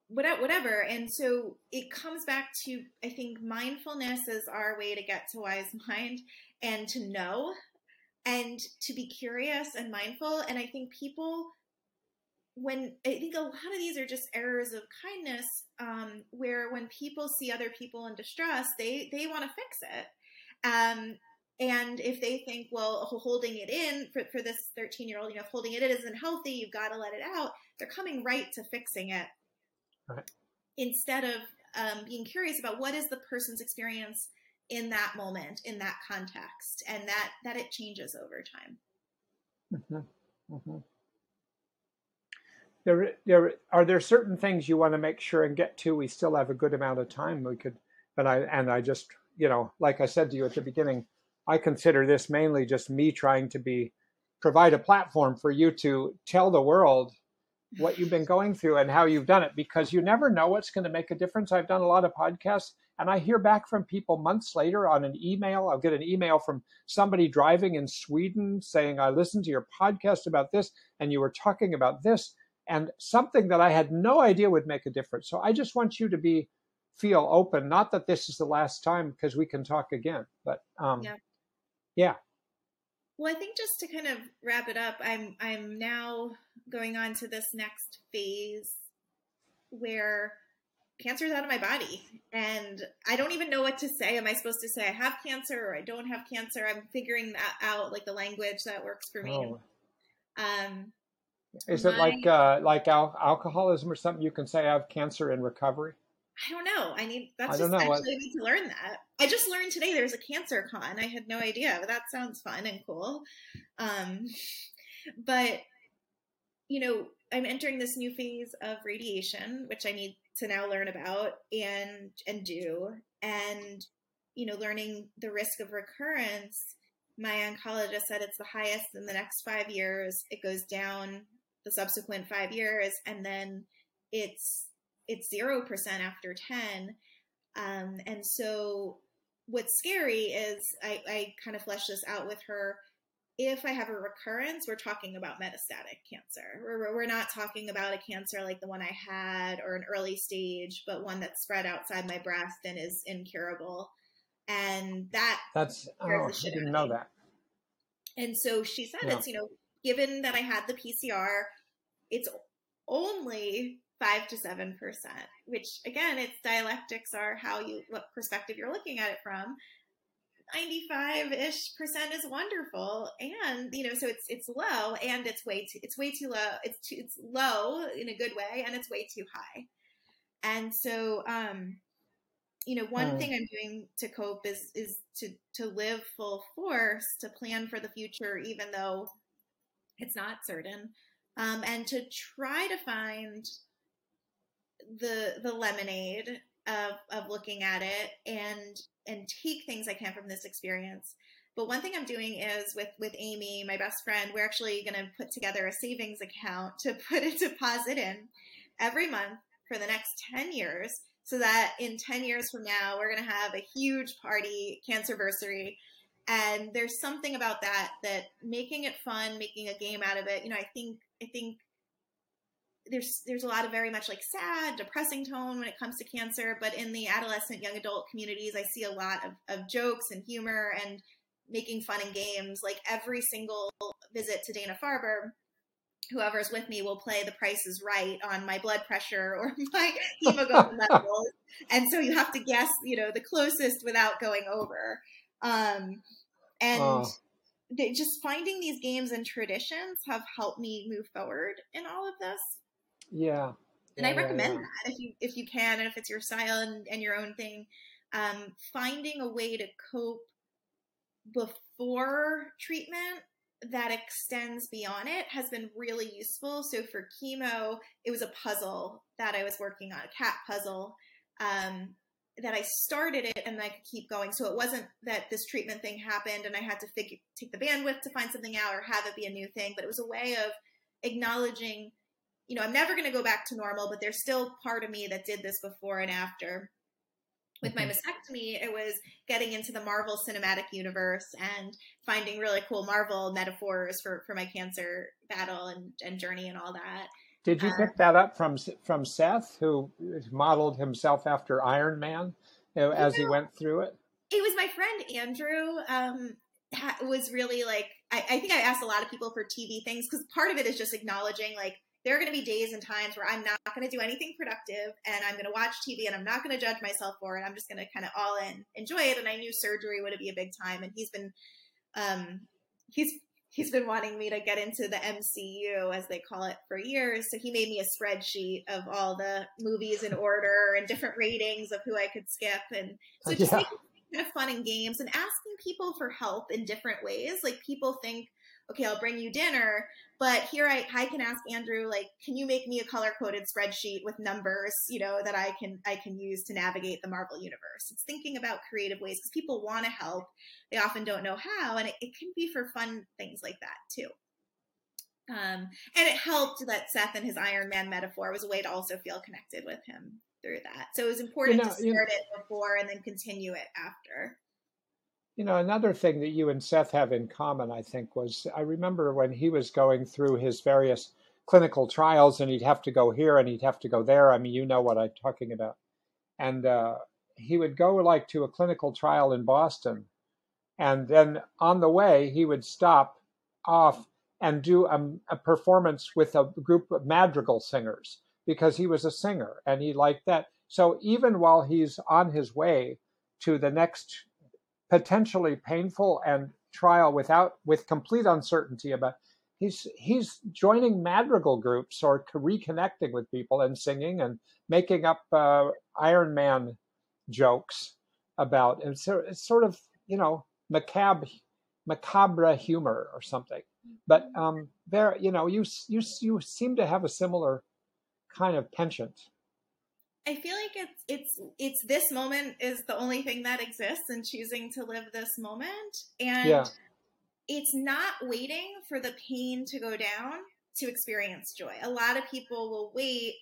whatever. And so it comes back to i think mindfulness is our way to get to wise mind and to know and to be curious and mindful. And i think people when i think a lot of these are just errors of kindness um, where when people see other people in distress they they want to fix it. Um, and if they think well holding it in for, for this 13 year old you know holding it in isn't healthy you've got to let it out they're coming right to fixing it right. instead of um, being curious about what is the person's experience in that moment in that context and that that it changes over time mm-hmm. Mm-hmm. There, there are there certain things you want to make sure and get to we still have a good amount of time we could but i and i just you know like i said to you at the beginning i consider this mainly just me trying to be provide a platform for you to tell the world what you've been going through and how you've done it because you never know what's going to make a difference. I've done a lot of podcasts and I hear back from people months later on an email. I'll get an email from somebody driving in Sweden saying, I listened to your podcast about this and you were talking about this and something that I had no idea would make a difference. So I just want you to be feel open. Not that this is the last time because we can talk again, but um, yeah. yeah, well, I think just to kind of wrap it up, I'm I'm now going on to this next phase where cancer is out of my body and I don't even know what to say. Am I supposed to say I have cancer or I don't have cancer? I'm figuring that out, like the language that works for me. Oh. Um, is my, it like uh, like al- alcoholism or something? You can say I have cancer in recovery. I don't know. I need that's I just know. actually I need to learn that. I just learned today there's a CancerCon. I had no idea, but that sounds fun and cool. Um, but you know, I'm entering this new phase of radiation, which I need to now learn about and and do, and you know, learning the risk of recurrence. My oncologist said it's the highest in the next five years. It goes down the subsequent five years, and then it's it's 0% after 10. Um, and so what's scary is I, I kind of flesh this out with her if I have a recurrence, we're talking about metastatic cancer. We're, we're not talking about a cancer like the one I had or an early stage, but one that's spread outside my breast and is incurable. And that that's oh, I didn't know that. And so she said yeah. it's you know given that I had the PCR, it's only five to seven percent. Which again, its dialectics are how you what perspective you're looking at it from. 95-ish percent is wonderful and you know so it's it's low and it's way too it's way too low it's too it's low in a good way and it's way too high and so um you know one mm. thing i'm doing to cope is is to to live full force to plan for the future even though it's not certain um and to try to find the the lemonade of of looking at it and and take things I can from this experience. But one thing I'm doing is with with Amy, my best friend, we're actually going to put together a savings account to put a deposit in every month for the next 10 years so that in 10 years from now we're going to have a huge party cancerversary and there's something about that that making it fun making a game out of it you know i think i think there's there's a lot of very much like sad, depressing tone when it comes to cancer, but in the adolescent young adult communities, I see a lot of, of jokes and humor and making fun and games. Like every single visit to Dana Farber, whoever's with me will play The Price is Right on my blood pressure or my hemoglobin levels, and so you have to guess, you know, the closest without going over. Um, and oh. just finding these games and traditions have helped me move forward in all of this. Yeah. And I recommend yeah, yeah. that if you if you can and if it's your style and, and your own thing, um, finding a way to cope before treatment that extends beyond it has been really useful. So for chemo, it was a puzzle that I was working on, a cat puzzle. Um, that I started it and I could keep going. So it wasn't that this treatment thing happened and I had to figure take the bandwidth to find something out or have it be a new thing, but it was a way of acknowledging you know, I'm never going to go back to normal, but there's still part of me that did this before and after. With my mastectomy, it was getting into the Marvel cinematic universe and finding really cool Marvel metaphors for, for my cancer battle and, and journey and all that. Did you uh, pick that up from from Seth, who modeled himself after Iron Man you know, as you know, he went through it? It was my friend Andrew. Um, was really like I, I think I asked a lot of people for TV things because part of it is just acknowledging like there are going to be days and times where I'm not going to do anything productive and I'm going to watch TV and I'm not going to judge myself for it. I'm just going to kind of all in enjoy it. And I knew surgery would be a big time. And he's been, um, he's, he's been wanting me to get into the MCU as they call it for years. So he made me a spreadsheet of all the movies in order and different ratings of who I could skip. And so just yeah. making kind of fun and games and asking people for help in different ways. Like people think, okay, I'll bring you dinner, but here I, I can ask Andrew, like, can you make me a color coded spreadsheet with numbers, you know, that I can I can use to navigate the Marvel universe? It's thinking about creative ways because people want to help. They often don't know how, and it, it can be for fun things like that too. Um, and it helped that Seth and his Iron Man metaphor was a way to also feel connected with him through that. So it was important you know, to start it before and then continue it after. You know, another thing that you and Seth have in common, I think, was I remember when he was going through his various clinical trials and he'd have to go here and he'd have to go there. I mean, you know what I'm talking about. And uh, he would go like to a clinical trial in Boston. And then on the way, he would stop off and do a, a performance with a group of madrigal singers because he was a singer and he liked that. So even while he's on his way to the next potentially painful and trial without with complete uncertainty about he's he's joining madrigal groups or reconnecting with people and singing and making up uh, Iron Man jokes about and so it's sort of you know macabre macabre humor or something. But um there you know you you you seem to have a similar kind of penchant I feel like it's it's it's this moment is the only thing that exists and choosing to live this moment and yeah. it's not waiting for the pain to go down to experience joy. A lot of people will wait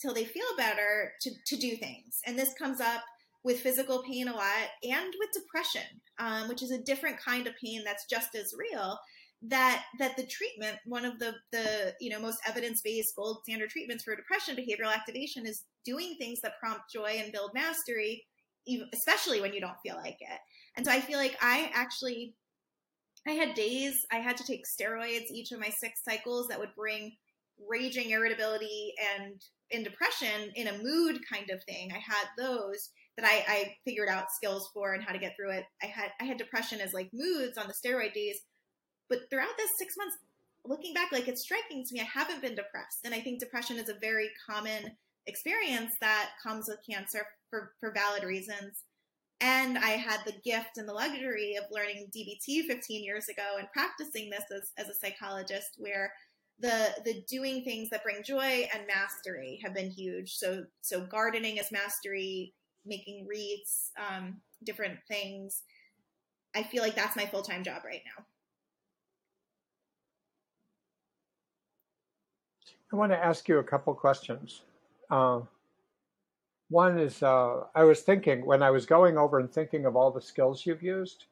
till they feel better to, to do things. And this comes up with physical pain a lot and with depression, um, which is a different kind of pain that's just as real. That that the treatment, one of the the you know most evidence based gold standard treatments for depression, behavioral activation, is doing things that prompt joy and build mastery, even, especially when you don't feel like it. And so I feel like I actually I had days I had to take steroids each of my six cycles that would bring raging irritability and in depression in a mood kind of thing. I had those that I, I figured out skills for and how to get through it. I had I had depression as like moods on the steroid days, but throughout this six months, looking back, like it's striking to me, I haven't been depressed, and I think depression is a very common experience that comes with cancer for for valid reasons. And I had the gift and the luxury of learning DBT 15 years ago and practicing this as, as a psychologist, where the the doing things that bring joy and mastery have been huge. So so gardening is mastery, making wreaths, um, different things. I feel like that's my full time job right now. I want to ask you a couple questions. Uh, one is uh, I was thinking when I was going over and thinking of all the skills you've used,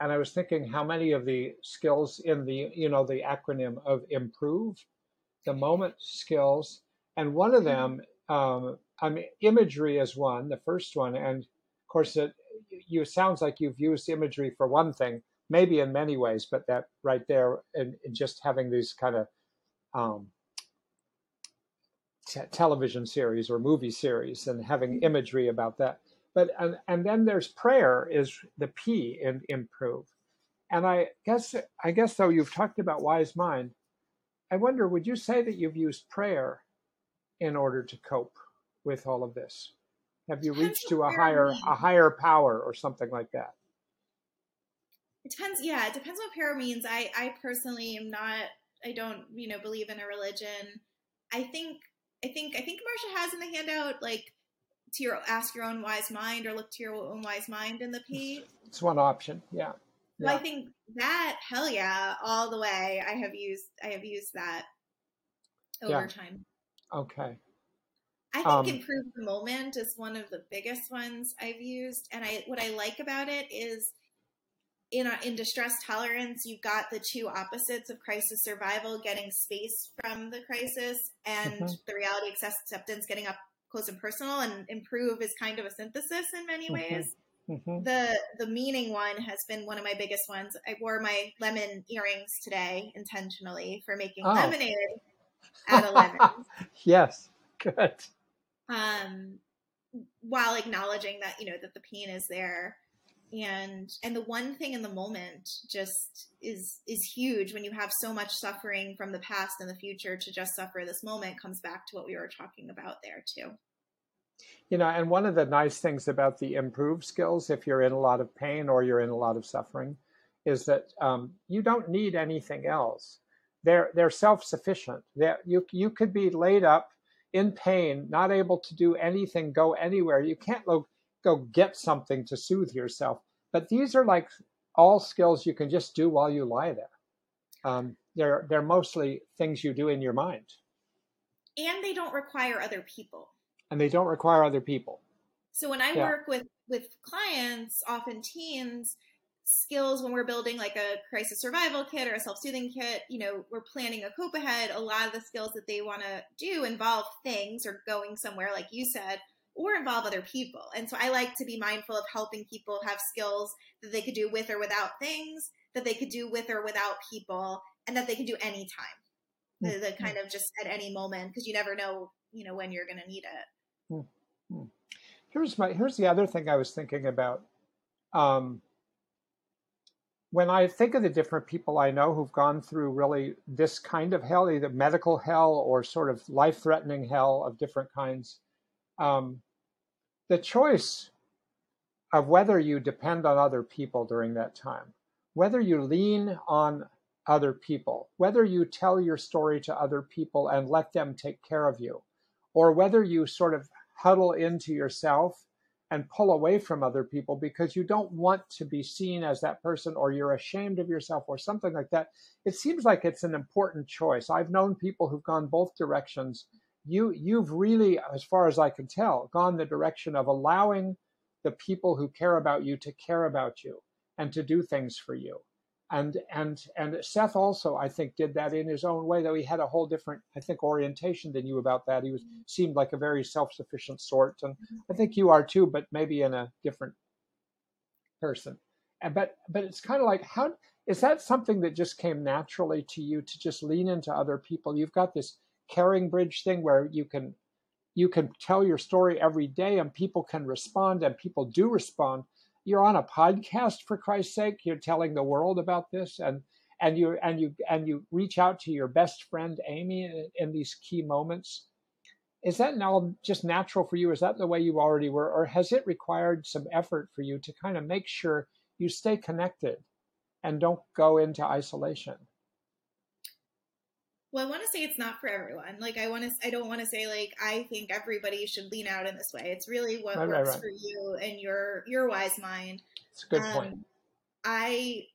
and I was thinking how many of the skills in the you know the acronym of improve, the moment skills, and one of them um, I mean, imagery is one, the first one, and of course, it you sounds like you've used imagery for one thing, maybe in many ways, but that right there, and, just having these kind of um, t- television series or movie series and having mm-hmm. imagery about that. But and, and then there's prayer is the P in improve, and I guess I guess though you've talked about wise mind, I wonder would you say that you've used prayer in order to cope? with all of this? Have you reached to a higher a higher power or something like that? It depends. Yeah, it depends what prayer means. I I personally am not. I don't you know believe in a religion. I think I think I think Marsha has in the handout like to your ask your own wise mind or look to your own wise mind in the page. It's one option. Yeah. yeah. Well, I think that hell yeah, all the way. I have used I have used that over yeah. time. Okay. I think um, improve the moment is one of the biggest ones I've used, and I what I like about it is in a, in distress tolerance, you've got the two opposites of crisis survival, getting space from the crisis, and mm-hmm. the reality acceptance, getting up close and personal. And improve is kind of a synthesis in many mm-hmm. ways. Mm-hmm. The the meaning one has been one of my biggest ones. I wore my lemon earrings today intentionally for making oh. lemonade out of lemons. yes, good um, while acknowledging that you know that the pain is there and and the one thing in the moment just is is huge when you have so much suffering from the past and the future to just suffer this moment comes back to what we were talking about there too. You know and one of the nice things about the improved skills if you're in a lot of pain or you're in a lot of suffering is that um, you don't need anything else. They're they're self-sufficient. That you you could be laid up in pain, not able to do anything, go anywhere. You can't go, go get something to soothe yourself. But these are like all skills you can just do while you lie there. Um, they're they're mostly things you do in your mind. And they don't require other people. And they don't require other people. So when I yeah. work with with clients, often teens, skills when we're building like a crisis survival kit or a self-soothing kit you know we're planning a cope ahead a lot of the skills that they want to do involve things or going somewhere like you said or involve other people and so i like to be mindful of helping people have skills that they could do with or without things that they could do with or without people and that they could do anytime mm-hmm. the, the, kind of just at any moment because you never know you know when you're going to need it mm-hmm. here's my here's the other thing i was thinking about um, when I think of the different people I know who've gone through really this kind of hell, either medical hell or sort of life threatening hell of different kinds, um, the choice of whether you depend on other people during that time, whether you lean on other people, whether you tell your story to other people and let them take care of you, or whether you sort of huddle into yourself and pull away from other people because you don't want to be seen as that person or you're ashamed of yourself or something like that. It seems like it's an important choice. I've known people who've gone both directions. You you've really, as far as I can tell, gone the direction of allowing the people who care about you to care about you and to do things for you. And and and Seth also, I think, did that in his own way, though he had a whole different, I think, orientation than you about that. He was mm-hmm. seemed like a very self-sufficient sort. And mm-hmm. I think you are too, but maybe in a different person. And but but it's kind of like how is that something that just came naturally to you to just lean into other people? You've got this CaringBridge thing where you can you can tell your story every day and people can respond and people do respond. You're on a podcast for christ's sake. You're telling the world about this and and you and you and you reach out to your best friend amy in, in these key moments. Is that now just natural for you? Is that the way you already were? Or has it required some effort for you to kind of make sure you stay connected and don't go into isolation well, I want to say it's not for everyone. Like, I want to, I don't want to say like I think everybody should lean out in this way. It's really what right, works right, right. for you and your your wise mind. It's a good um, point. I,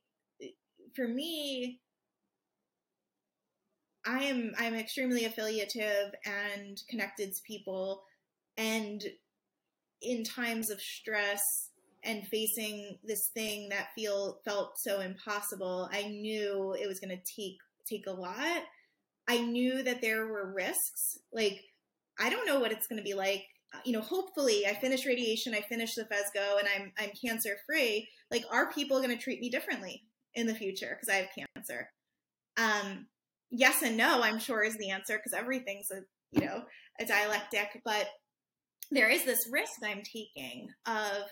for me, I am I'm extremely affiliative and connected to people, and in times of stress and facing this thing that feel felt so impossible, I knew it was going to take take a lot I knew that there were risks. Like, I don't know what it's going to be like. You know, hopefully I finish radiation, I finish the Phesgo, and I'm I'm cancer free. Like, are people going to treat me differently in the future because I have cancer? Um, yes and no, I'm sure is the answer because everything's a you know a dialectic. But there is this risk I'm taking of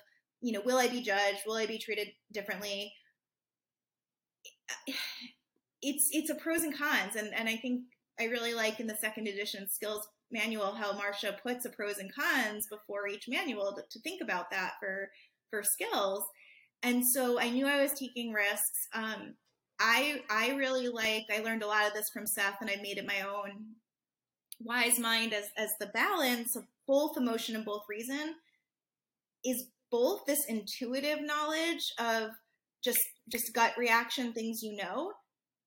you know, will I be judged? Will I be treated differently? It's it's a pros and cons, and and I think I really like in the second edition skills manual how Marsha puts a pros and cons before each manual to, to think about that for for skills. And so I knew I was taking risks. Um, I I really like I learned a lot of this from Seth, and I made it my own. Wise mind as as the balance of both emotion and both reason is both this intuitive knowledge of just just gut reaction things you know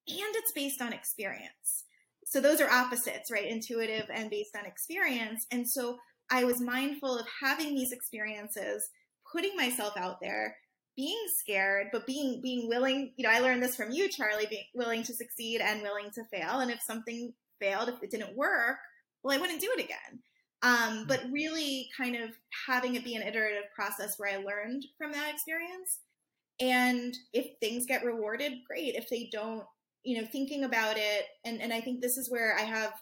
and it's based on experience. So those are opposites, right? Intuitive and based on experience. And so I was mindful of having these experiences, putting myself out there, being scared, but being being willing, you know, I learned this from you, Charlie, being willing to succeed and willing to fail. And if something failed, if it didn't work, well, I wouldn't do it again. Um, but really kind of having it be an iterative process where I learned from that experience. And if things get rewarded, great. If they don't, you know, thinking about it, and, and I think this is where I have,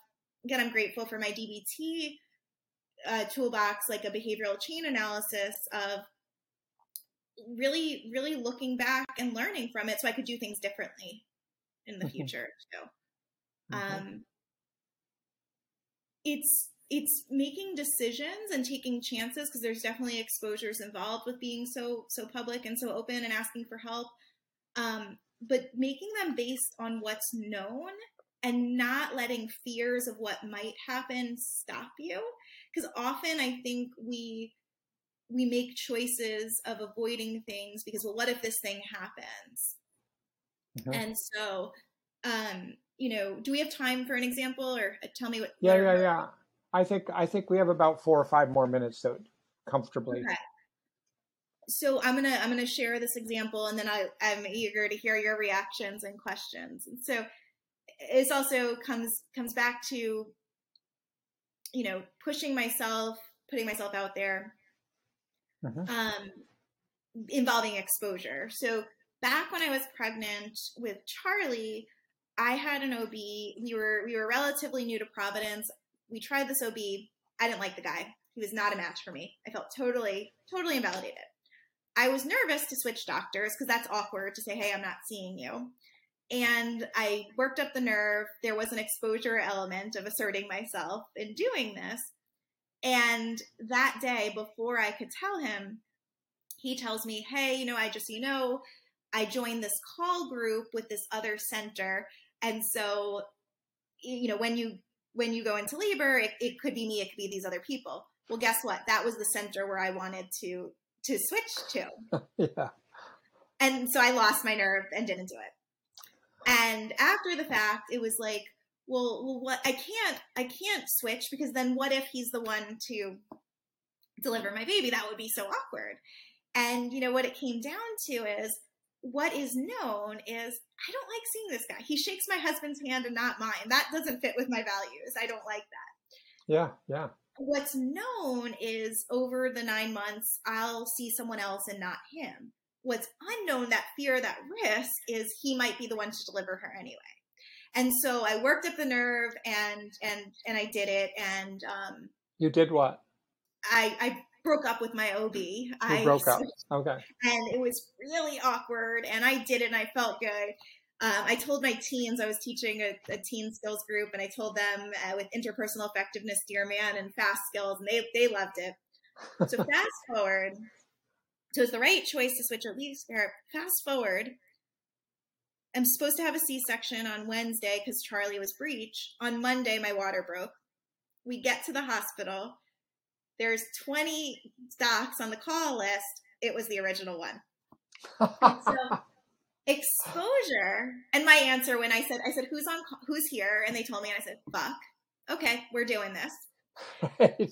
again, I'm grateful for my DBT uh, toolbox, like a behavioral chain analysis of really, really looking back and learning from it so I could do things differently in the mm-hmm. future. So, mm-hmm. um, it's, it's making decisions and taking chances because there's definitely exposures involved with being so so public and so open and asking for help um, but making them based on what's known and not letting fears of what might happen stop you. Because often i think we we make choices of avoiding things because well what if this thing happens? Mm-hmm. and so um you know do we have time for an example or uh, tell me what yeah yeah yeah. I think i think we have about four or five more minutes so comfortably okay so I'm gonna I'm gonna share this example, and then I, I'm eager to hear your reactions and questions. And so this also comes comes back to you know pushing myself, putting myself out there, mm-hmm. um, involving exposure. So back when I was pregnant with Charlie, I had an OB. We were we were relatively new to Providence. We tried this OB. I didn't like the guy. He was not a match for me. I felt totally totally invalidated. I was nervous to switch doctors because that's awkward to say, hey, I'm not seeing you. And I worked up the nerve. There was an exposure element of asserting myself in doing this. And that day, before I could tell him, he tells me, hey, you know, I just, you know, I joined this call group with this other center. And so, you know, when you when you go into labor, it, it could be me, it could be these other people. Well, guess what? That was the center where I wanted to to switch to. yeah. And so I lost my nerve and didn't do it. And after the fact, it was like, well, well, what? I can't, I can't switch because then what if he's the one to deliver my baby. That would be so awkward. And, you know, what it came down to is what is known is I don't like seeing this guy. He shakes my husband's hand and not mine. That doesn't fit with my values. I don't like that. Yeah, yeah. What's known is over the nine months, I'll see someone else and not him. What's unknown, that fear, that risk, is he might be the one to deliver her anyway. And so I worked up the nerve and and and I did it. And um, you did what? I I broke up with my OB. You I broke up. Okay. And it was really awkward. And I did it and I felt good. Um, I told my teens, I was teaching a, a teen skills group, and I told them uh, with interpersonal effectiveness, Dear Man, and fast skills, and they, they loved it. So fast forward, so it's the right choice to switch at least. Fast forward, I'm supposed to have a C section on Wednesday because Charlie was breech. On Monday, my water broke. We get to the hospital. There's 20 docs on the call list. It was the original one. so exposure. And my answer when I said, I said, who's on, who's here? And they told me, and I said, fuck. Okay, we're doing this. Right.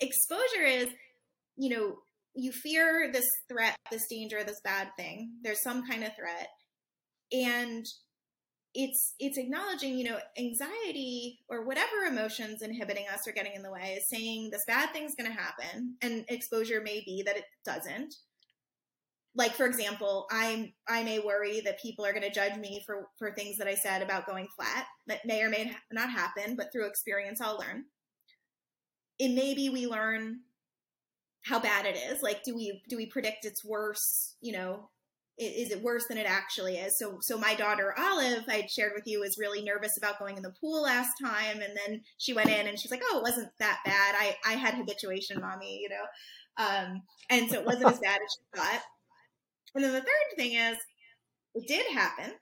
Exposure is, you know, you fear this threat, this danger, this bad thing. There's some kind of threat. And it's it's acknowledging you know anxiety or whatever emotions inhibiting us or getting in the way is saying this bad thing's going to happen and exposure may be that it doesn't like for example i'm i may worry that people are going to judge me for for things that i said about going flat. That may or may not happen but through experience i'll learn. It maybe we learn how bad it is. Like do we do we predict it's worse you know is it worse than it actually is? So so my daughter olive i shared with you was really nervous about going in the pool last time and then she went in and she's like oh it wasn't that bad. I i had habituation mommy you know? Um and so it wasn't as bad as she thought and then the third thing is it did happen.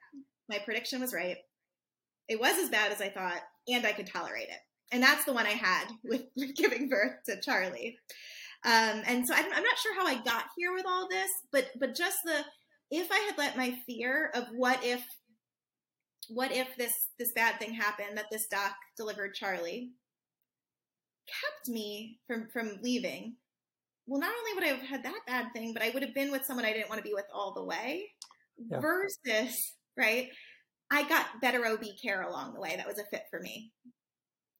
My prediction was right. It was as bad as i thought and i could tolerate it. And that's the one i had with, giving birth to charlie. Um, and so I'm, I'm not sure how i got here with all this but but just the if I had let my fear of what if what if this this bad thing happened that this doc delivered Charlie kept me from from leaving, well, not only would I have had that bad thing, but I would have been with someone I didn't want to be with all the way. Yeah. Versus, right? I got better OB care along the way that was a fit for me.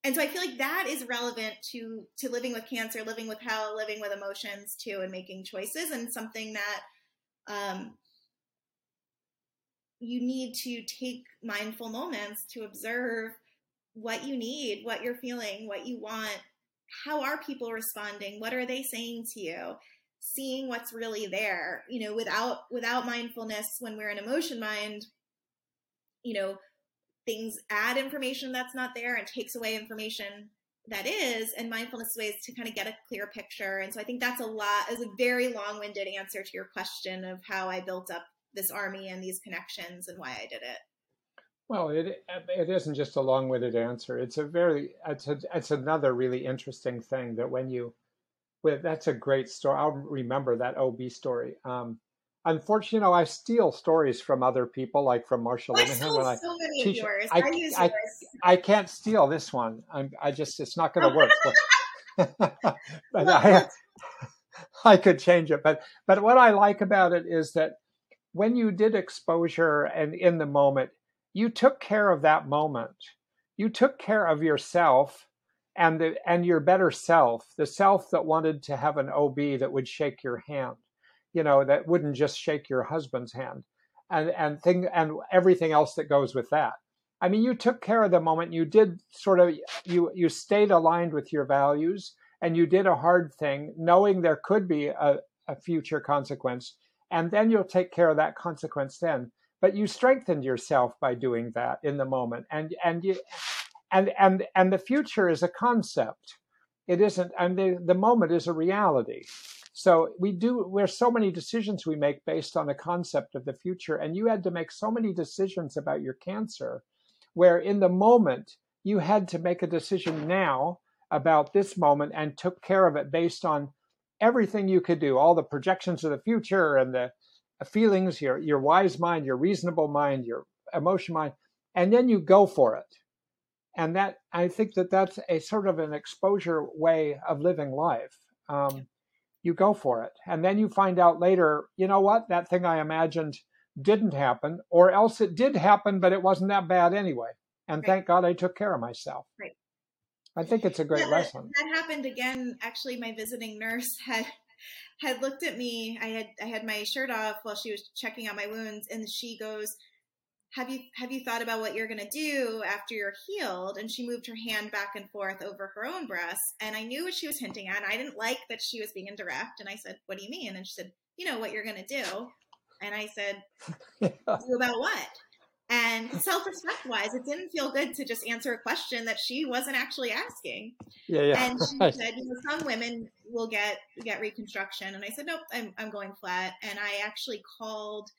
And so I feel like that is relevant to to living with cancer, living with hell, living with emotions too, and making choices, and something that um, you need to take mindful moments to observe what you need, what you're feeling, what you want. How are people responding? What are they saying to you? Seeing what's really there. You know, without without mindfulness when we're in emotion mind, you know, things add information that's not there and takes away information that is and mindfulness ways to kind of get a clear picture and so i think that's a lot is a very long-winded answer to your question of how i built up this army and these connections and why I did it? Well, it it isn't just a long-winded answer. It's a very it's a, it's another really interesting thing that when you, well, that's a great story. I'll remember that OB story. Um, unfortunately, you know, I steal stories from other people, like from Marsha Linehan. When I so many teach, of yours. I, I use I, yours. I can't steal this one. I'm, I just it's not going to work. but, but I, I could change it. But but what I like about it is that when you did exposure and in the moment, you took care of that moment. You took care of yourself and the, and your better self, the self that wanted to have an OB that would shake your hand, you know, that wouldn't just shake your husband's hand, and and thing and everything else that goes with that. I mean, you took care of the moment. You did sort of you you stayed aligned with your values, and you did a hard thing, knowing there could be a, a future consequence and then you'll take care of that consequence then but you strengthened yourself by doing that in the moment. And and you and and and the future is a concept. It isn't and the, the moment is a reality. So we do there's so many decisions we make based on the concept of the future and you had to make so many decisions about your cancer where in the moment you had to make a decision now about this moment and took care of it based on everything you could do, all the projections of the future and the feelings, your your wise mind, your reasonable mind, your emotion mind, and then you go for it. And that I think that that's a sort of an exposure way of living life. um, you go for it. And then you find out later, you know what, that thing I imagined didn't happen, or else it did happen, but it wasn't that bad anyway. And right. thank God I took care of myself. Right. I think it's a great yeah, lesson. That happened again. Actually, my visiting nurse had had looked at me. I had I had my shirt off while she was checking out my wounds, and she goes, "Have you have you thought about what you're going to do after you're healed?" And she moved her hand back and forth over her own breast, and I knew what she was hinting at. I didn't like that she was being indirect, and I said, "What do you mean?" And she said, "You know what you're going to do." And I said, "Do about what?" And self respect wise, it didn't feel good to just answer a question that she wasn't actually asking. Yeah, yeah. And she right. said, you know, some women will get get reconstruction. And I said, nope, I'm I'm going flat. And I actually called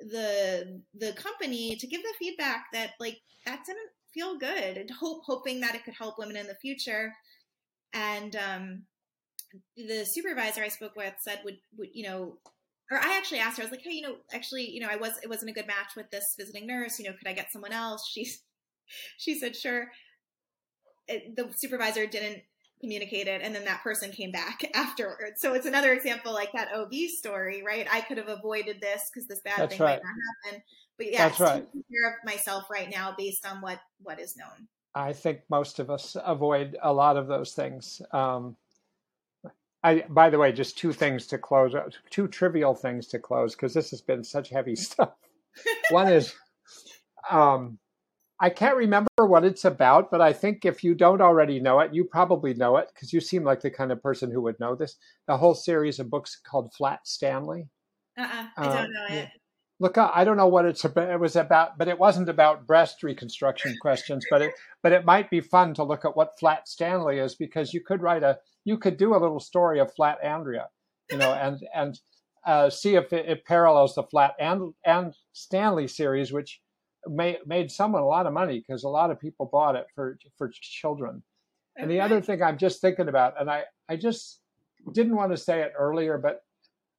the the company to give the feedback that like that didn't feel good and hope hoping that it could help women in the future. And um the supervisor I spoke with said would, would you know or I actually asked her, I was like, hey, you know, actually, you know, I was, it wasn't a good match with this visiting nurse. You know, could I get someone else? She, she said, sure. It, the supervisor didn't communicate it, and then that person came back afterwards. So it's another example like that OB story, right? I could have avoided this because this bad That's thing right. might not happen. But yeah, That's right. taking care of myself right now based on what what is known. I think most of us avoid a lot of those things. Um, I, by the way, just two things to close, two trivial things to close, because this has been such heavy stuff. One is, um, I can't remember what it's about, but I think if you don't already know it, you probably know it because you seem like the kind of person who would know this. The whole series of books called Flat Stanley. Uh-uh, I don't know it. Look, I don't know what it's about. It was about, but it wasn't about breast reconstruction questions. But it, but it might be fun to look at what Flat Stanley is because you could write a you could do a little story of Flat Andrea, you know, and and uh, see if it, it, parallels the Flat and and Stanley series, which made made someone a lot of money because a lot of people bought it for for children. Okay. And the other thing I'm just thinking about, and I I just didn't want to say it earlier, but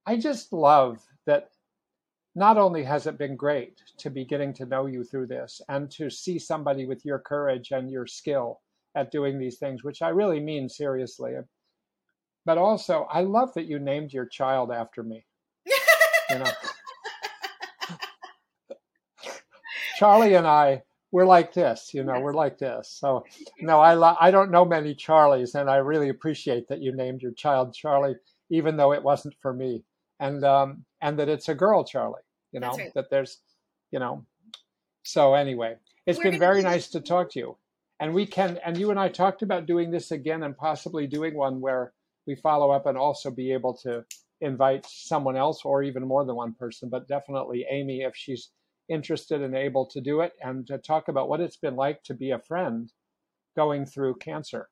I just love that. Not only has it been great to be getting to know you through this and to see somebody with your courage and your skill at doing these things, which I really mean seriously. But also, I love that you named your child after me. you know, Charlie and I, we're like this. You know, we're like this. So, no, I lo- I don't know many Charlies, and I really appreciate that you named your child Charlie, even though it wasn't for me, and um, and that it's a girl, Charlie. You know, right. that there's, you know. So anyway, it's we're been very nice to talk to you and we can and you and i talked about doing this again and possibly doing one where we follow up and also be able to invite someone else or even more than one person, but definitely Amy if she's interested and able to do it and to talk about what it's been like to be a friend going through cancer.